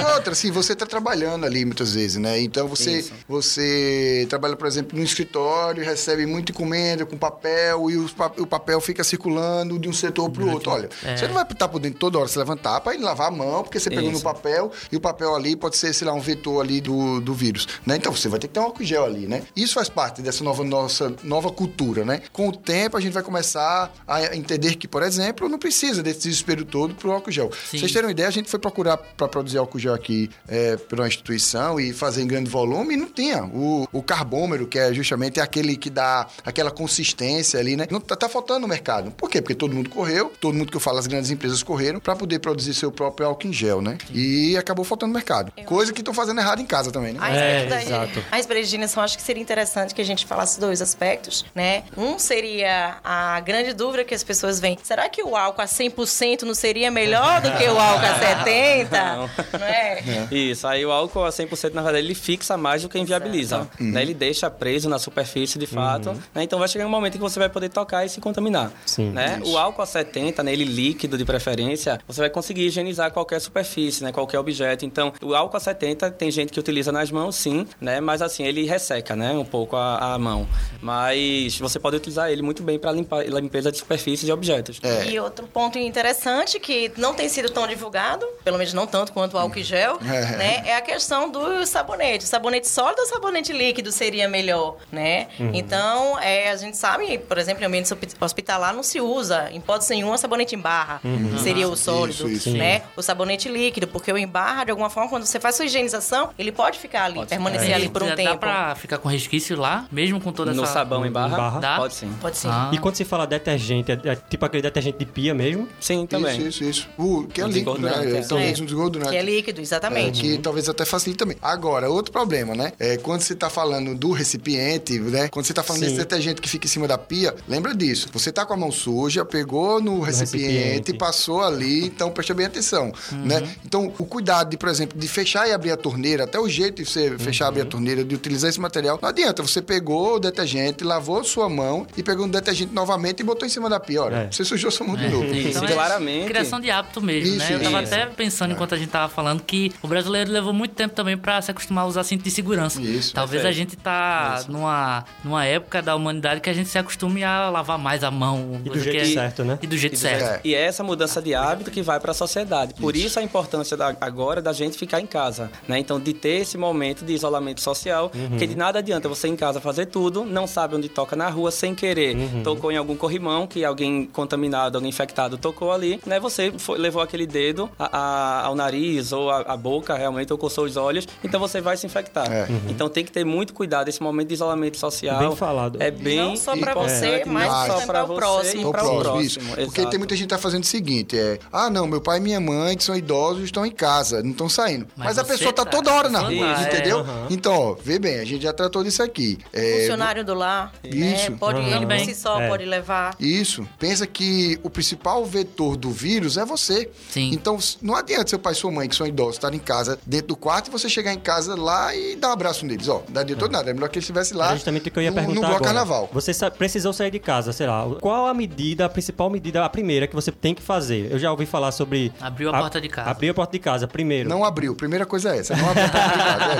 E outra, assim, você está trabalhando ali muitas vezes, né? Então você, Isso. você trabalha, por exemplo, no escritório, recebe muita encomenda com papel e os pa- o papel fica circulando de um setor para o outro. Olha, você não vai estar podendo toda hora se levantar para ir lavar a mão, porque você pegou no papel e o papel ali pode ser, sei lá, um vetor ali do, do vírus, né? Então você vai ter que ter um álcool em gel ali, né? Isso faz parte dessa nova nossa nova cultura, né? Com o tempo a gente vai começar a entender que, por exemplo, não precisa desse desespero todo pro álcool gel. Sim. Vocês terem uma ideia, a gente foi procurar para produzir álcool gel aqui é, pela instituição e fazer em grande volume e não tinha. O, o carbômetro, que é justamente aquele que dá aquela consistência ali, né? Não, tá, tá faltando no mercado. Por quê? Porque todo mundo correu, todo mundo que eu falo, as grandes empresas correram para poder produzir seu próprio álcool em gel, né? E acabou faltando no mercado. Coisa que estão fazendo fazendo errado em casa também, né? A É, da- exato. A respeito de higienização, acho que seria interessante que a gente falasse dois aspectos, né? Um seria a grande dúvida que as pessoas vêm. Será que o álcool a 100% não seria melhor do que o álcool a 70%? Não. Não é? Isso, aí o álcool a 100%, na verdade, ele fixa mais do que inviabiliza. Né? Ele deixa preso na superfície, de fato. né? Então vai chegar um momento em que você vai poder tocar e se contaminar. Sim. né? O álcool a 70, né? ele líquido de preferência, você vai conseguir higienizar qualquer superfície, né? qualquer objeto. Então, o álcool a 70 tem gente que utiliza nas mãos, sim, né? mas assim, ele resseca né? um pouco a, a mão. Mas você pode utilizar ele muito bem para limpeza de superfícies e objetos. É. E outro ponto interessante que não tem sido tão divulgado, pelo menos não tanto quanto o álcool gel, É. né? É a questão do sabonete. Sabonete sólido ou sabonete líquido seria melhor, né? Então, é, a gente sabe, por exemplo, em ambiente hospi- hospitalar não se usa, em hipótese nenhuma, sabonete em barra. que Seria o sólido, Isso, isso. né? O sabonete líquido, porque o em barra, de alguma forma, quando você faz sua higienização, ele pode ficar ali, permanecer ali por um Dá tempo. pra ficar com resquício lá, mesmo com toda No essa... sabão em barra? Em barra? Dá? Pode sim. Pode sim. Ah. E quando se fala detergente, é, é tipo aquele detergente de pia mesmo? Sim, também. Isso, isso, isso. O, que é Um líquido, né? É, é. talvez É. um desgordurante. Que é líquido, É, exatamente. que talvez até facilite também. Agora, outro problema, né? É quando você tá falando do recipiente, né? Quando você tá falando Sim. desse detergente que fica em cima da pia, lembra disso. Você tá com a mão suja, pegou no recipiente, recipiente. passou ali, então preste bem atenção, né? Então, o cuidado de, por exemplo, de fechar e abrir a torneira, até o jeito de você fechar e abrir a torneira, de utilizar esse material, não adianta. Você pegou o detergente, lavou sua mão e pegou o detergente novamente e botou em cima da pia. Olha, É. você sujou sua mão de novo. Isso, Então, Sim, é claramente. Criação de hábito mesmo, Isso, né? Eu tava isso. até pensando enquanto a gente tava falando que o brasileiro levou muito tempo também pra se acostumar a usar cinto de segurança. Isso, Talvez a gente tá numa, numa época da humanidade que a gente se acostume a lavar mais a mão. E do jeito que é- certo, né? E do jeito E do certo. É. E é essa mudança de hábito que vai para a sociedade. Por isso. a importância da- agora da gente ficar em casa, né? Então de ter esse momento de isolamento social, porque de nada adianta você em casa fazer tudo, não sabe onde toca na rua sem querer, tocou em algum corrimão que alguém contaminado, alguém infectado tocou ali, né? Você foi- levou aquele dedo a- a- ao nariz ou a, a boca realmente ou coçou os olhos, então você vai se infectar. É. Então tem que ter muito cuidado esse momento de isolamento social. Bem falado. É bem Não só pra importante, você, mas não só pra para o próximo. para o próximo, próximo. isso. Porque tem muita gente que tá fazendo o seguinte, é... Ah, não, meu pai e minha mãe, que são idosos, estão em casa, não estão saindo. Mas, Mas a pessoa tá tá- toda hora na Isso, rua, é, entendeu? aham. Então, ó, vê bem, a gente já tratou disso aqui. É, Funcionário do lar, Isso. né? Pode, Aham. ele por si só É. pode levar. Isso. Pensa que o principal vetor do vírus é você. Sim. Então, não adianta seu pai e sua mãe, que são idosos, estarem em casa, dentro do quarto, e você chegar em casa lá e dar um abraço neles. Ó, não dá todo nada. É melhor que eles estivessem lá justamente o que eu ia no, perguntar no bloco agora. carnaval. Você precisou sair de casa, sei lá. Qual a medida, a principal medida, a primeira que você tem que fazer? Eu já ouvi falar sobre... Abriu a porta de casa. Abrir a porta de casa, primeiro. Não abriu. Primeira coisa é essa.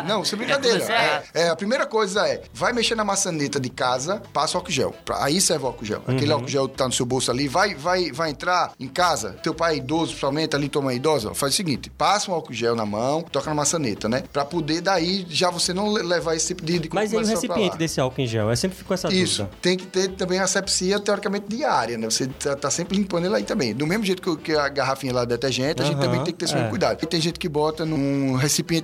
Não. É, isso é brincadeira. É, é, a primeira coisa é, vai mexer na maçaneta de casa, passa álcool gel. Pra- Aí serve o álcool gel. Aquele álcool gel que tá no seu bolso ali, vai, vai, vai entrar em casa, teu pai é idoso, principalmente, ali tua mãe é idosa, faz o seguinte, passa um álcool gel na mão, toca na maçaneta, né? Pra poder daí, já você não le- levar esse tipo de... de Mas e o recipiente desse álcool em gel? Eu sempre fico com essa Isso. dúvida. Tem que ter também a asepsia, teoricamente, diária, né? Você tá, tá sempre limpando ele aí também. Do mesmo jeito que, o- que a garrafinha lá de detergente, a gente também tem que ter esse é. cuidado. E tem gente que bota num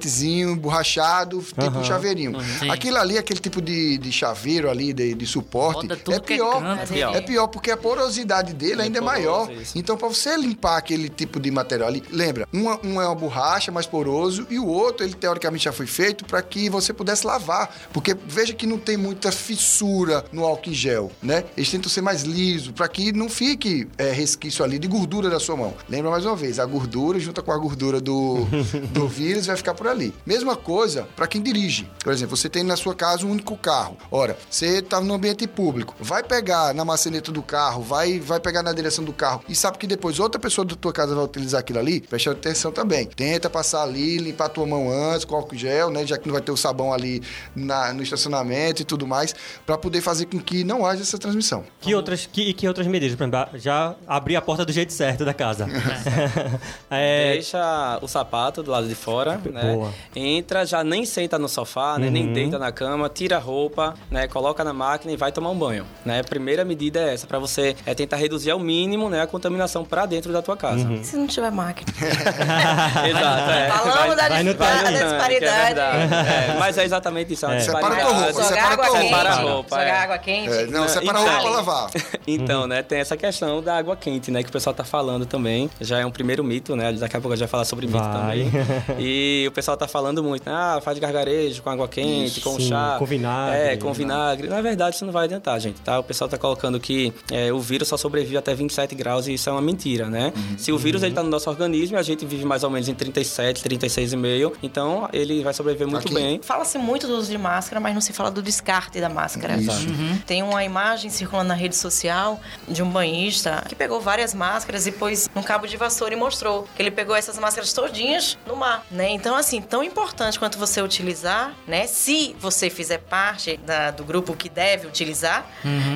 recipientezinho borrachado, tipo um chaveirinho. Sim. Aquilo ali, aquele tipo de, de chaveiro ali, de, de suporte, tudo é que é pior. É pior. É pior porque a porosidade dele ainda é maior. isso. Então, pra você limpar aquele tipo de material ali, lembra, uma- um é uma borracha mais poroso e o outro, ele teoricamente já foi feito para que você pudesse lavar. Porque veja que não tem muita fissura no álcool em gel, né? Eles tentam ser mais liso para que não fique é, resquício ali de gordura da sua mão. Lembra mais uma vez, a gordura junta com a gordura do, do vírus vai ficar por ali. Mesma coisa para quem dirige. Por exemplo, você tem na sua casa um único carro. Ora, você tá no ambiente público, vai pegar na maçaneta do carro, vai, vai pegar na direção do carro e sabe que depois outra pessoa da tua casa vai utilizar aquilo ali, preste atenção também. Tenta passar ali, limpar a tua mão antes com álcool gel, né? Já que não vai ter o sabão ali na- no estacionamento e tudo mais, para poder fazer com que não haja essa transmissão. Que outras, que, e que outras medidas? Por exemplo, já abrir a porta do jeito certo da casa. é, Deixa o sapato do lado de fora, né? Boa. Entra, já nem senta no sofá, né? nem deita na cama, tira a roupa, né? Coloca na máquina e vai tomar um banho, né? A primeira medida é essa, para você é tentar reduzir ao mínimo, né, a contaminação para dentro da tua casa. E se não tiver máquina? Exato, é. Falamos da, vai é disparidade. verdade. É, mas é exatamente isso, é É. Separa tua roupa, Jogar separa água quente. Separa a roupa, Jogar é. água quente. É, não, separa a então- roupa pra lavar. Então, né, tem essa questão da água quente, né, que o pessoal tá falando também. Já é um primeiro mito, né? Daqui a pouco a gente vai falar sobre mito Vai. também. E o pessoal tá falando muito, né? Ah, faz gargarejo com água quente, com Sim, chá. com vinagre. É, com vinagre. Na verdade, isso não vai adiantar, gente, tá? O pessoal tá colocando que é, o vírus só sobrevive até 27 graus e isso é uma mentira, né? Se o vírus ele tá no nosso organismo, a gente vive mais ou menos em 37, 36,5. Então, ele vai sobreviver muito Aqui. bem. Fala-se muito do uso de máscara, mas não se fala do descarte da máscara. Isso. Tem uma imagem circulando na rede social de um banhista que pegou várias máscaras e pôs num cabo de vassoura e mostrou que ele pegou essas máscaras todinhas no mar, né? Então, assim, tão importante quanto você utilizar, né? Se você fizer parte da- do grupo que deve utilizar,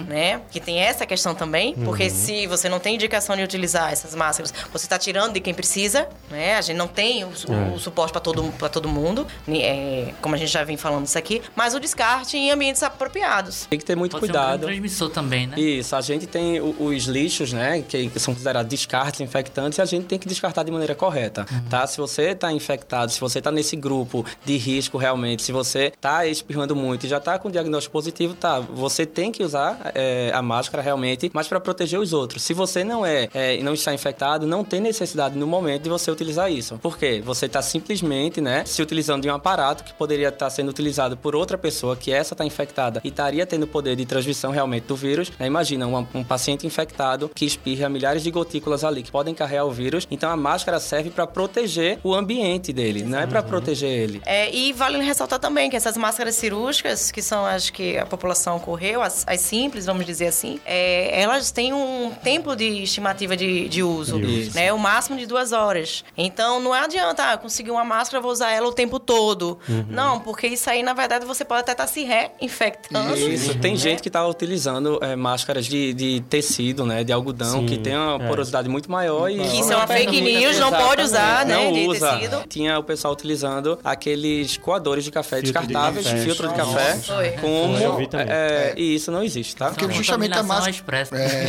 né? Que tem essa questão também, porque se você não tem indicação de utilizar essas máscaras, você está tirando de quem precisa, né? A gente não tem o, su- É. o suporte para todo, pra todo mundo? É, como a gente já vem falando isso aqui, mas o descarte em ambientes apropriados. Tem que ter muito Pode ser um cuidado. transmissor também, né? Isso, a gente tem o- os lixos, né, que são considerados descartes infectantes, e a gente tem que descartar de maneira correta, tá? Se você está infectado, se você está nesse grupo de risco realmente, se você está espirrando muito e já está com diagnóstico positivo, tá? Você tem que usar é, a máscara realmente, mas para proteger os outros. Se você não é, é, e não está infectado, não tem necessidade no momento de você utilizar isso. Por quê? Você está simplesmente, né, se utilizando de um aparato que poderia estar sendo utilizado por outra pessoa que essa está infectada e estaria tendo poder de transmissão realmente do vírus. né? Imagina uma- um paciente infectado que espirra milhares de gotículas ali que podem carregar o vírus. Então a máscara serve para proteger o ambiente dele, não é para proteger ele. É, e vale ressaltar também que essas máscaras cirúrgicas, que são as que a população correu, as, as simples, vamos dizer assim, é, elas têm um tempo de estimativa de, de uso, Isso. né? O máximo de duas horas. Então não adianta, ah, conseguir uma máscara, vou usar ela o tempo todo. Não, porque isso aí, na verdade, você pode até estar se reinfectando. Isso, tem gente que está utilizando é, máscaras de, de tecido, né, de algodão, Sim, que tem uma é. porosidade muito maior e Que isso é uma fake news, não pode usar, né, Não de usa. tecido. Tinha o pessoal utilizando aqueles coadores de café Filtro de descartáveis, café. filtro de Nossa. café, Foi. como Eu vi também. é, e isso não existe, tá? Porque justamente a máscara. expressa. É.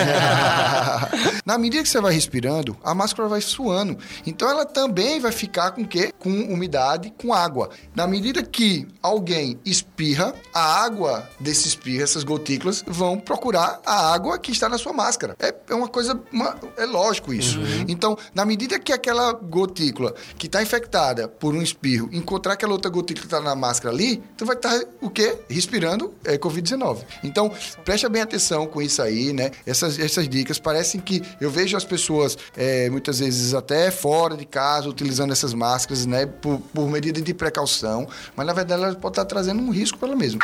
Na medida que você vai respirando, a máscara vai suando. Então ela também vai ficar com quê? Com umidade, com água. Na medida que alguém espirra, a água desse espirro, essas gotículas, vão procurar a água que está na sua máscara. É, é uma coisa. uma- é lógico isso. Então, na medida que aquela gotícula que está infectada por um espirro encontrar aquela outra gotícula que está na máscara ali, tu vai estar o quê? Respirando é, Covid-19. Então, preste bem atenção com isso aí, né? Essas, essas dicas parecem que eu vejo as pessoas é, muitas vezes até fora de casa utilizando essas máscaras, né? Por, por medida de precaução, mas na verdade elas podem estar trazendo um risco para ela mesma.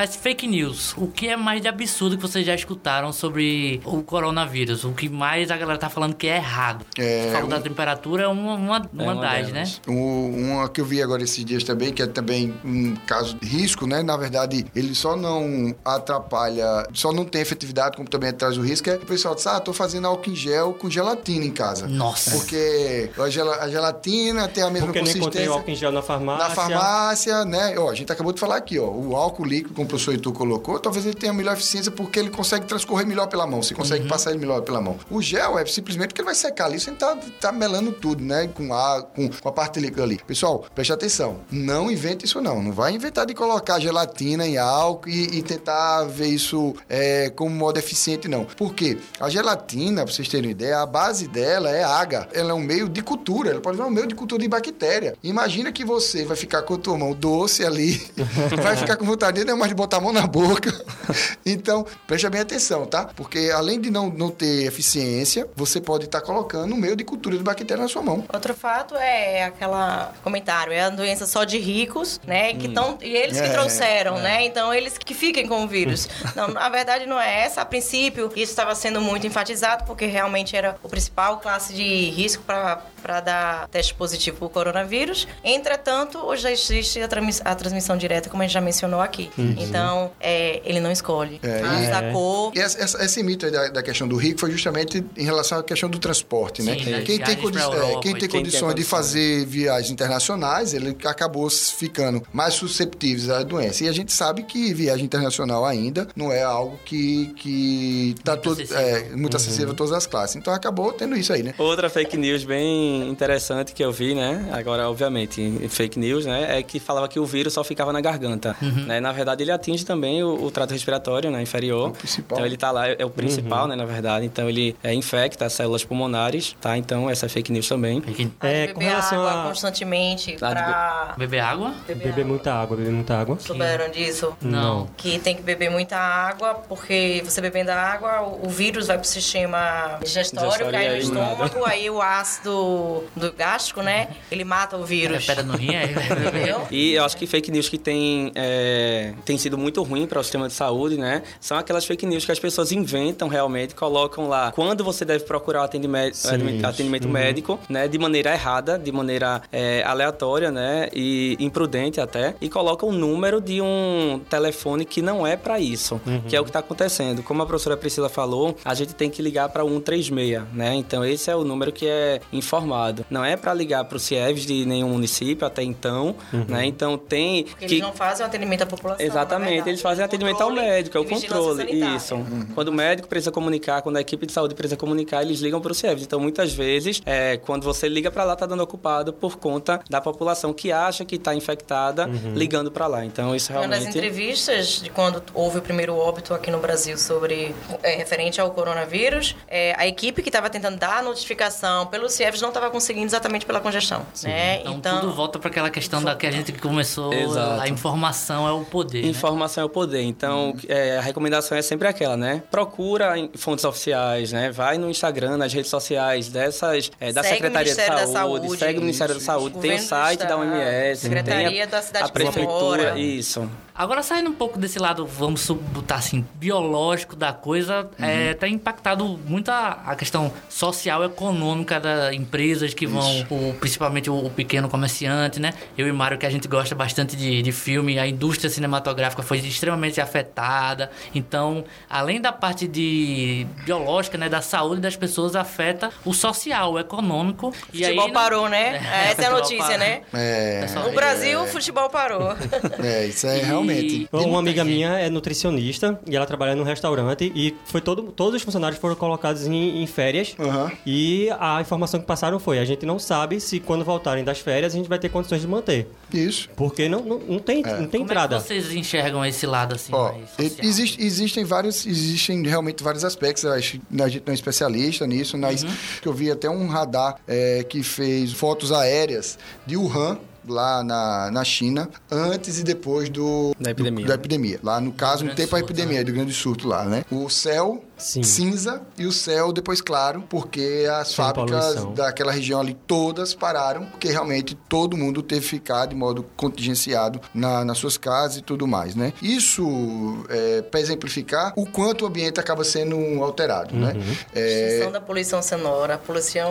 As fake news. O que é mais de absurdo que vocês já escutaram sobre o coronavírus? O que mais a galera tá falando que é errado? É, falou um- da temperatura, é uma, uma, uma, uma das, né? O- Uma que eu vi agora esses dias também, que é também um caso de risco, né? Na verdade, ele só não atrapalha, só não tem efetividade, como também traz o risco, é que o pessoal diz, ah, tô fazendo álcool em gel com gelatina em casa. Nossa. Porque a, gela- a gelatina tem a mesma Porque eu não encontrei consistência. álcool em gel na farmácia. Na farmácia, né? Ó, a gente acabou de falar aqui, ó. O álcool líquido, professor Itu colocou, talvez ele tenha melhor eficiência porque ele consegue transcorrer melhor pela mão. Você consegue passar ele melhor pela mão. O gel é simplesmente porque ele vai secar ali, você tá, tá melando tudo, né? Com a, com, com a parte líquida ali. Pessoal, preste atenção. Não invente isso, não. Não vai inventar de colocar gelatina em álcool e, e tentar ver isso é, como modo eficiente, não. Por quê? A gelatina, pra vocês terem uma ideia, a base dela é água. Ela é um meio de cultura. Ela pode ser um meio de cultura de bactéria. Imagina que você vai ficar com a tua mão doce ali, vai ficar com vontade não mais de botar a mão na boca. Então, preste bem atenção, tá? Porque além de não, não ter eficiência, você pode estar colocando um meio de cultura de bactéria na sua mão. Outro fato é aquela comentário, é a doença só de ricos, né? Que tão, e eles que É, trouxeram, né? Então eles que fiquem com o vírus. Não, a verdade não é essa. A princípio, isso estava sendo muito enfatizado porque realmente era o principal classe de risco para dar teste positivo para o coronavírus. Entretanto, hoje já existe a, transmis- a transmissão direta, como a gente já mencionou aqui. Então, é, ele não escolhe. É, a e- da cor. E essa- essa- esse mito aí da, da questão do rico foi justamente em relação à questão do transporte, né? Sim, né? Quem, tem Viagens condi- é, Europa quem tem quem tem condições de condições. fazer viagens internacionais, ele acabou ficando mais susceptível à doença. E a gente sabe que viagem internacional ainda não é algo que, que tá Muito todo, acessível. é, muito acessível a todas as classes. Então acabou tendo isso aí, né? Outra fake news bem interessante que eu vi, né? Agora, obviamente, fake news, né? É que falava que o vírus só ficava na garganta. Né? Na verdade, ele atinge também o, o trato respiratório, né, inferior. É o principal. Então ele tá lá, é o principal, né, na verdade. Então ele é, infecta as células pulmonares, tá? Então essa é fake news também. Tem que É, beber com relação água a constantemente de pra... beber água? beber muita água, beber muita água. Souberam disso? Não. Que tem que beber muita água, porque você bebendo água, o, o vírus vai pro sistema digestório, Digestório cai no estômago, aí o ácido do gástrico, né? Ele mata o É vírus. pedra no rim, aí beber. Entendeu? E eu acho que fake news que tem, é, tem sido muito ruim para o sistema de saúde, né? São aquelas fake news que as pessoas inventam realmente, colocam lá quando você deve procurar o atendimento, Sim. atendimento médico, né? De maneira errada, de maneira é, aleatória, né? E imprudente até. E colocam o número de um telefone que não é para isso, que é o que está acontecendo. Como a professora Priscila falou, a gente tem que ligar para 136, né? Então esse é o número que é informado. Não é para ligar para o CIEVs de nenhum município até então, né? Então tem Porque que eles não fazem o atendimento à população. na Exatamente, verdade. eles fazem É o atendimento ao médico, é o controle. Isso. Quando o médico precisa comunicar, quando a equipe de saúde precisa comunicar, eles ligam para o CIEVS. Então, muitas vezes, é, quando você liga para lá, tá dando ocupado por conta da população que acha que está infectada, ligando para lá. Então, isso Uma das realmente. entrevistas de quando houve o primeiro óbito aqui no Brasil sobre é, referente ao coronavírus, é, a equipe que estava tentando dar a notificação pelo CIEVS não estava conseguindo exatamente pela congestão, né? Então, tudo volta para aquela questão da que a gente começou, Exato. a informação é o poder, né? Informação é o poder. Então, é, a recomendação é sempre aquela, né? Procura em fontes oficiais, né? Vai no Instagram, nas redes sociais dessas, é, da Segue Secretaria de Saúde, Saúde, segue o Ministério da Saúde, tem o site da OMS, Secretaria tem a, da cidade a prefeitura, isso. Agora, saindo um pouco desse lado, vamos botar assim, biológico da coisa, é, tá impactado muito a, a questão social, econômica das empresas que vão, o- principalmente o, o pequeno comerciante, né? Eu e Mário, que a gente gosta bastante de, de filme, a indústria cinematográfica foi extremamente afetada. Então, além da parte de biológica, né, da saúde das pessoas, afeta o social, o econômico. e aí, Futebol né? parou, né? Essa é a futebol notícia, parou. né? É, Pessoal, No Brasil, o futebol parou. é, isso é E- realmente. Uma amiga gente. minha é nutricionista e ela trabalha num restaurante e foi todo, todos os funcionários foram colocados em, em férias. Aham. E a informação que passaram foi: a gente não sabe se quando voltarem das férias a gente vai ter condições de manter. Isso. Porque não, não, não tem, não tem Como entrada. é que vocês enxergam esse lado assim? Ó, existe- existem vários, existem realmente vários aspectos. eu acho que A gente não é especialista nisso, mas eu vi até um radar é, que fez fotos aéreas de Wuhan lá na, na China, antes e depois do Da epidemia. do- da epidemia. Lá no caso, não grande tem pra surto, epidemia, do grande surto lá, né? O céu Sim. cinza e o céu depois claro, porque as Sem fábricas poluição. daquela região ali todas pararam, porque realmente todo mundo teve que ficar de modo contingenciado na- nas suas casas e tudo mais, né? Isso é, para exemplificar o quanto o ambiente acaba sendo alterado, né? Uhum. É, Extinção da poluição sonora, a poluição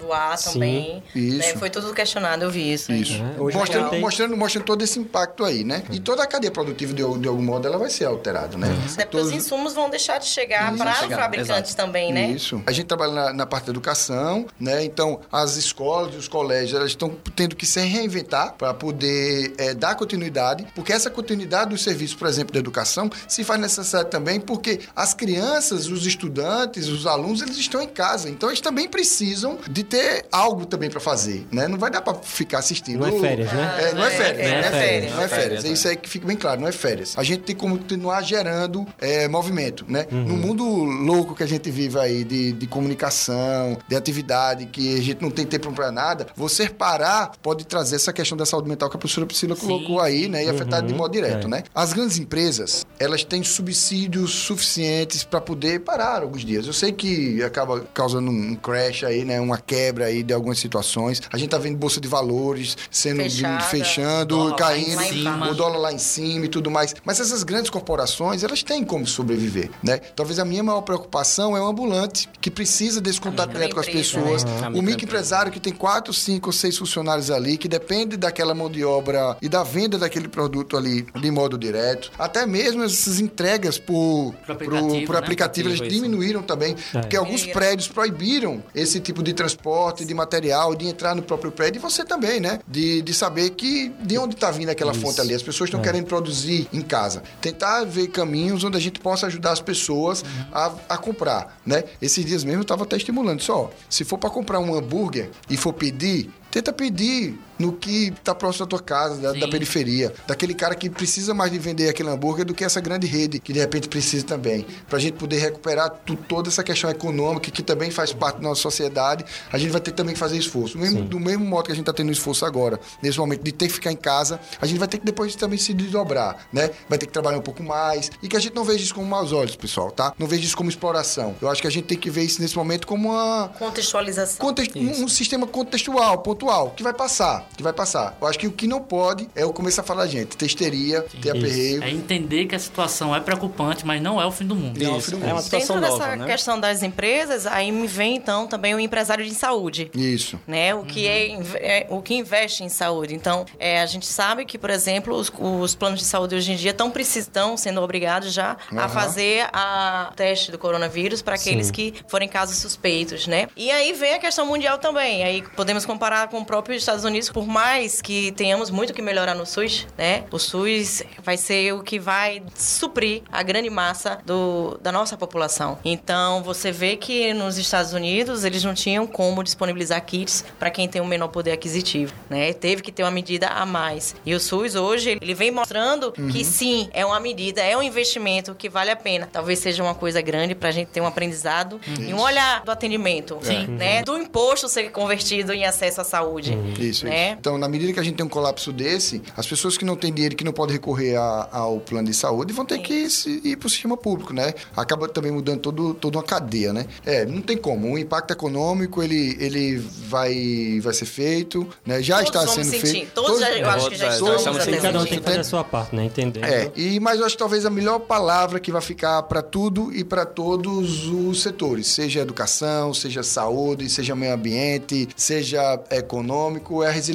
do ar Sim, também. isso. né? Foi tudo questionado, eu vi isso. aí. Isso. É, mostrando, tem- mostrando, mostrando todo esse impacto aí, né? E toda a cadeia produtiva, de, de algum modo, ela vai ser alterada, né? Até porque os insumos vão deixar de chegar Isso, para os fabricantes exato. também, né? Isso. A gente trabalha na, na parte da educação, né? Então, as escolas e os colégios, elas estão tendo que se reinventar para poder eh, dar continuidade, porque essa continuidade do serviço, por exemplo, da educação, se faz necessário também porque as crianças, os estudantes, os alunos, eles estão em casa. Então, eles também precisam de ter algo também para fazer, né? Não vai dar para ficar assistindo. Não é férias, né? É, não é férias, Não é não é férias, férias, não é férias. férias, É isso aí que fica bem claro, não é férias. A gente tem que continuar gerando é, movimento, né? No mundo louco que a gente vive aí de, de comunicação, de atividade, que a gente não tem tempo para nada, você parar pode trazer essa questão da saúde mental que a professora Priscila Sim, colocou aí, né? E afetar de modo direto, é. né? As grandes empresas, elas têm subsídios suficientes para poder parar alguns dias. Eu sei que acaba causando um crash aí, né? Uma quebra aí de algumas situações. A gente tá vendo bolsa de valores sendo Fechada. fechando, Dólar caindo, o dólar lá em cima e tudo mais. Mas essas grandes corporações, elas têm como sobreviver, né? Talvez a minha maior preocupação é o ambulante, que precisa desse contato direto com as pessoas. né? A O microempresário que tem quatro, cinco ou seis funcionários ali, que depende daquela mão de obra e da venda daquele produto ali de modo direto. Até mesmo essas entregas por, Por pro- aplicativo, por né? aplicativo, elas Aplicativo, isso. diminuíram também. Porque alguns Diminuíram. prédios proibiram esse tipo de transporte, de material, de entrar no próprio prédio. E você também, né? De, de saber que de onde está vindo aquela fonte ali. As pessoas estão querendo produzir em casa. Tentar ver caminhos onde a gente possa ajudar as pessoas a, a comprar, né? Esses dias mesmo eu estava até estimulando. Só, se for para comprar um hambúrguer e for pedir, tenta pedir no que tá próximo da tua casa, da, da periferia. Daquele cara que precisa mais de vender aquele hambúrguer do que essa grande rede que de repente precisa também. Pra gente poder recuperar tu- toda essa questão econômica que também faz parte da nossa sociedade, a gente vai ter também que fazer esforço. Do mesmo, do mesmo modo que a gente tá tendo esforço agora, nesse momento de ter que ficar em casa, a gente vai ter que depois também se desdobrar, né? Vai ter que trabalhar um pouco mais e que a gente não veja isso como maus olhos, pessoal, tá? Não veja isso como exploração. Eu acho que a gente tem que ver isso nesse momento como uma Contextualização. Context- um, um sistema contextual, pontual, que vai passar, que vai passar. Eu acho que o que não pode é eu começar a falar, gente, testeria, ter aperreio. É entender que a situação é preocupante, mas não é o fim do mundo. Não, Isso, filho é uma situação Dentro nova, dessa né? questão das empresas, aí me vem então também o empresário de saúde. Isso. né? O que é, inve- é- o que investe em saúde. Então, é, a gente sabe que, por exemplo, os, os planos de saúde hoje em dia estão precisam sendo obrigados já a Aham. fazer a teste do coronavírus para aqueles Sim. que forem casos suspeitos, né? E aí vem a questão mundial também. Aí podemos comparar com o próprio Estados Unidos, por mais que tenhamos muito que melhorar no SUS, né? O SUS vai ser o que vai suprir a grande massa do, da nossa população. Então, você vê que nos Estados Unidos eles não tinham como disponibilizar kits para quem tem um menor poder aquisitivo, né? Teve que ter uma medida a mais. E o SUS hoje, ele vem mostrando que sim, é uma medida, é um investimento que vale a pena. Talvez seja uma coisa grande pra gente ter um aprendizado e um olhar do atendimento, Sim. né? Do imposto ser convertido em acesso à saúde. Isso, Né? isso. Então, na medida que a gente tem um colapso desse, as pessoas que não têm dinheiro, que não podem recorrer a- ao plano de saúde, vão ter que se- ir para o sistema público, né? Acaba também mudando todo, toda uma cadeia, né? É, não tem como. O impacto econômico, ele, ele vai, vai ser feito, né? Já Todos está sendo sentir. feito. Todos, já, eu acho que já Todos, é, estamos sentindo. Cada um sentindo. tem que fazer a sua parte, né? Entendendo. É, e, mas eu acho que talvez a melhor palavra que vai ficar para tudo e para todos os setores, seja educação, seja saúde, seja meio ambiente, seja econômico, é a resiliência.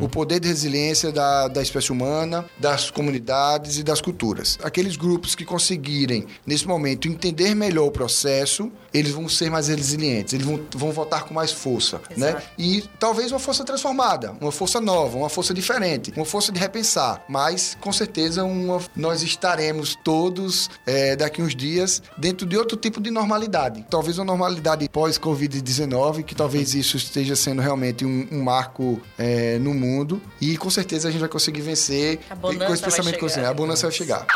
O poder de resiliência da, da espécie humana, das comunidades e das culturas. Aqueles grupos que conseguirem, nesse momento, entender melhor o processo, eles vão ser mais resilientes, eles vão, vão votar com mais força, né? Exato. E talvez uma força transformada, uma força nova, uma força diferente, uma força de repensar. Mas, com certeza, uma- nós estaremos todos, é, daqui uns dias, dentro de outro tipo de normalidade. Talvez uma normalidade pós-Covid-19, que talvez isso esteja sendo realmente um, um marco é, no mundo. E, com certeza, a gente vai conseguir vencer. A bonança com esse vai pensamento chegar. consciente. A bonança vai chegar.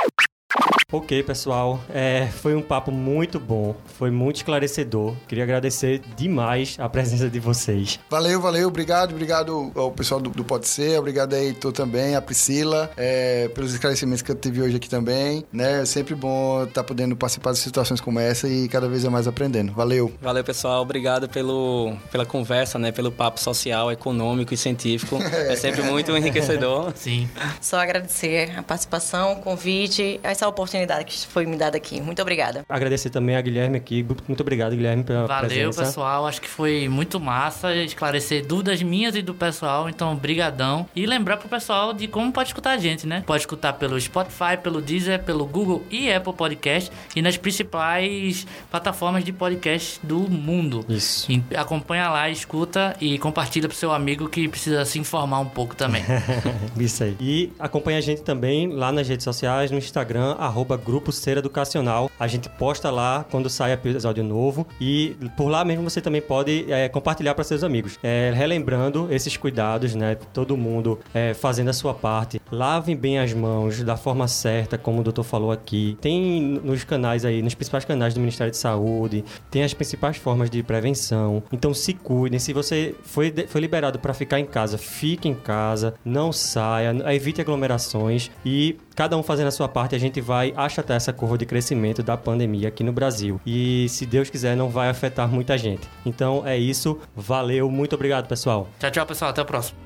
Ok, pessoal. É, foi um papo muito bom. Foi muito esclarecedor. Queria agradecer demais a presença de vocês. Valeu, valeu, obrigado, obrigado ao pessoal do, do Pode Ser, obrigado aí, Heitor também, a Priscila, é, pelos esclarecimentos que eu tive hoje aqui também, né? É sempre bom estar podendo participar de situações como essa e cada vez é mais aprendendo. Valeu. Valeu, pessoal. Obrigado pelo, pela conversa, né? Pelo papo social, econômico e científico. É sempre muito enriquecedor. Sim. Só agradecer a participação, o convite, essa oportunidade que foi me dada aqui. Muito obrigada. Agradecer também a Guilherme aqui. Muito obrigado, Guilherme, pela Valeu, presença. pessoal. Acho que foi muito massa esclarecer dúvidas minhas e do pessoal. Então, brigadão. E lembrar pro pessoal de como pode escutar a gente, né? Pode escutar pelo Spotify, pelo Deezer, pelo Google e Apple Podcast e nas principais plataformas de podcast do mundo. Isso. E acompanha lá, escuta e compartilha pro seu amigo que precisa se informar um pouco também. Isso aí. E acompanha a gente também lá nas redes sociais, no Instagram, arroba Grupo Ser Educacional. A gente posta lá quando sai episódio novo. E por lá mesmo você também pode é, compartilhar para seus amigos. É, relembrando esses cuidados, né? Todo mundo é, fazendo a sua parte. Lavem bem as mãos da forma certa, como o doutor falou aqui. Tem nos canais aí, nos principais canais do Ministério de Saúde, tem as principais formas de prevenção. Então se cuidem. Se você foi, foi liberado para ficar em casa, fique em casa, não saia, evite aglomerações e cada um fazendo a sua parte, a gente vai achatar essa curva de crescimento da pandemia aqui no Brasil. E se Deus quiser, não vai afetar muita gente. Então é isso. Valeu, muito obrigado, pessoal. tchau, tchau, pessoal. Até o próximo.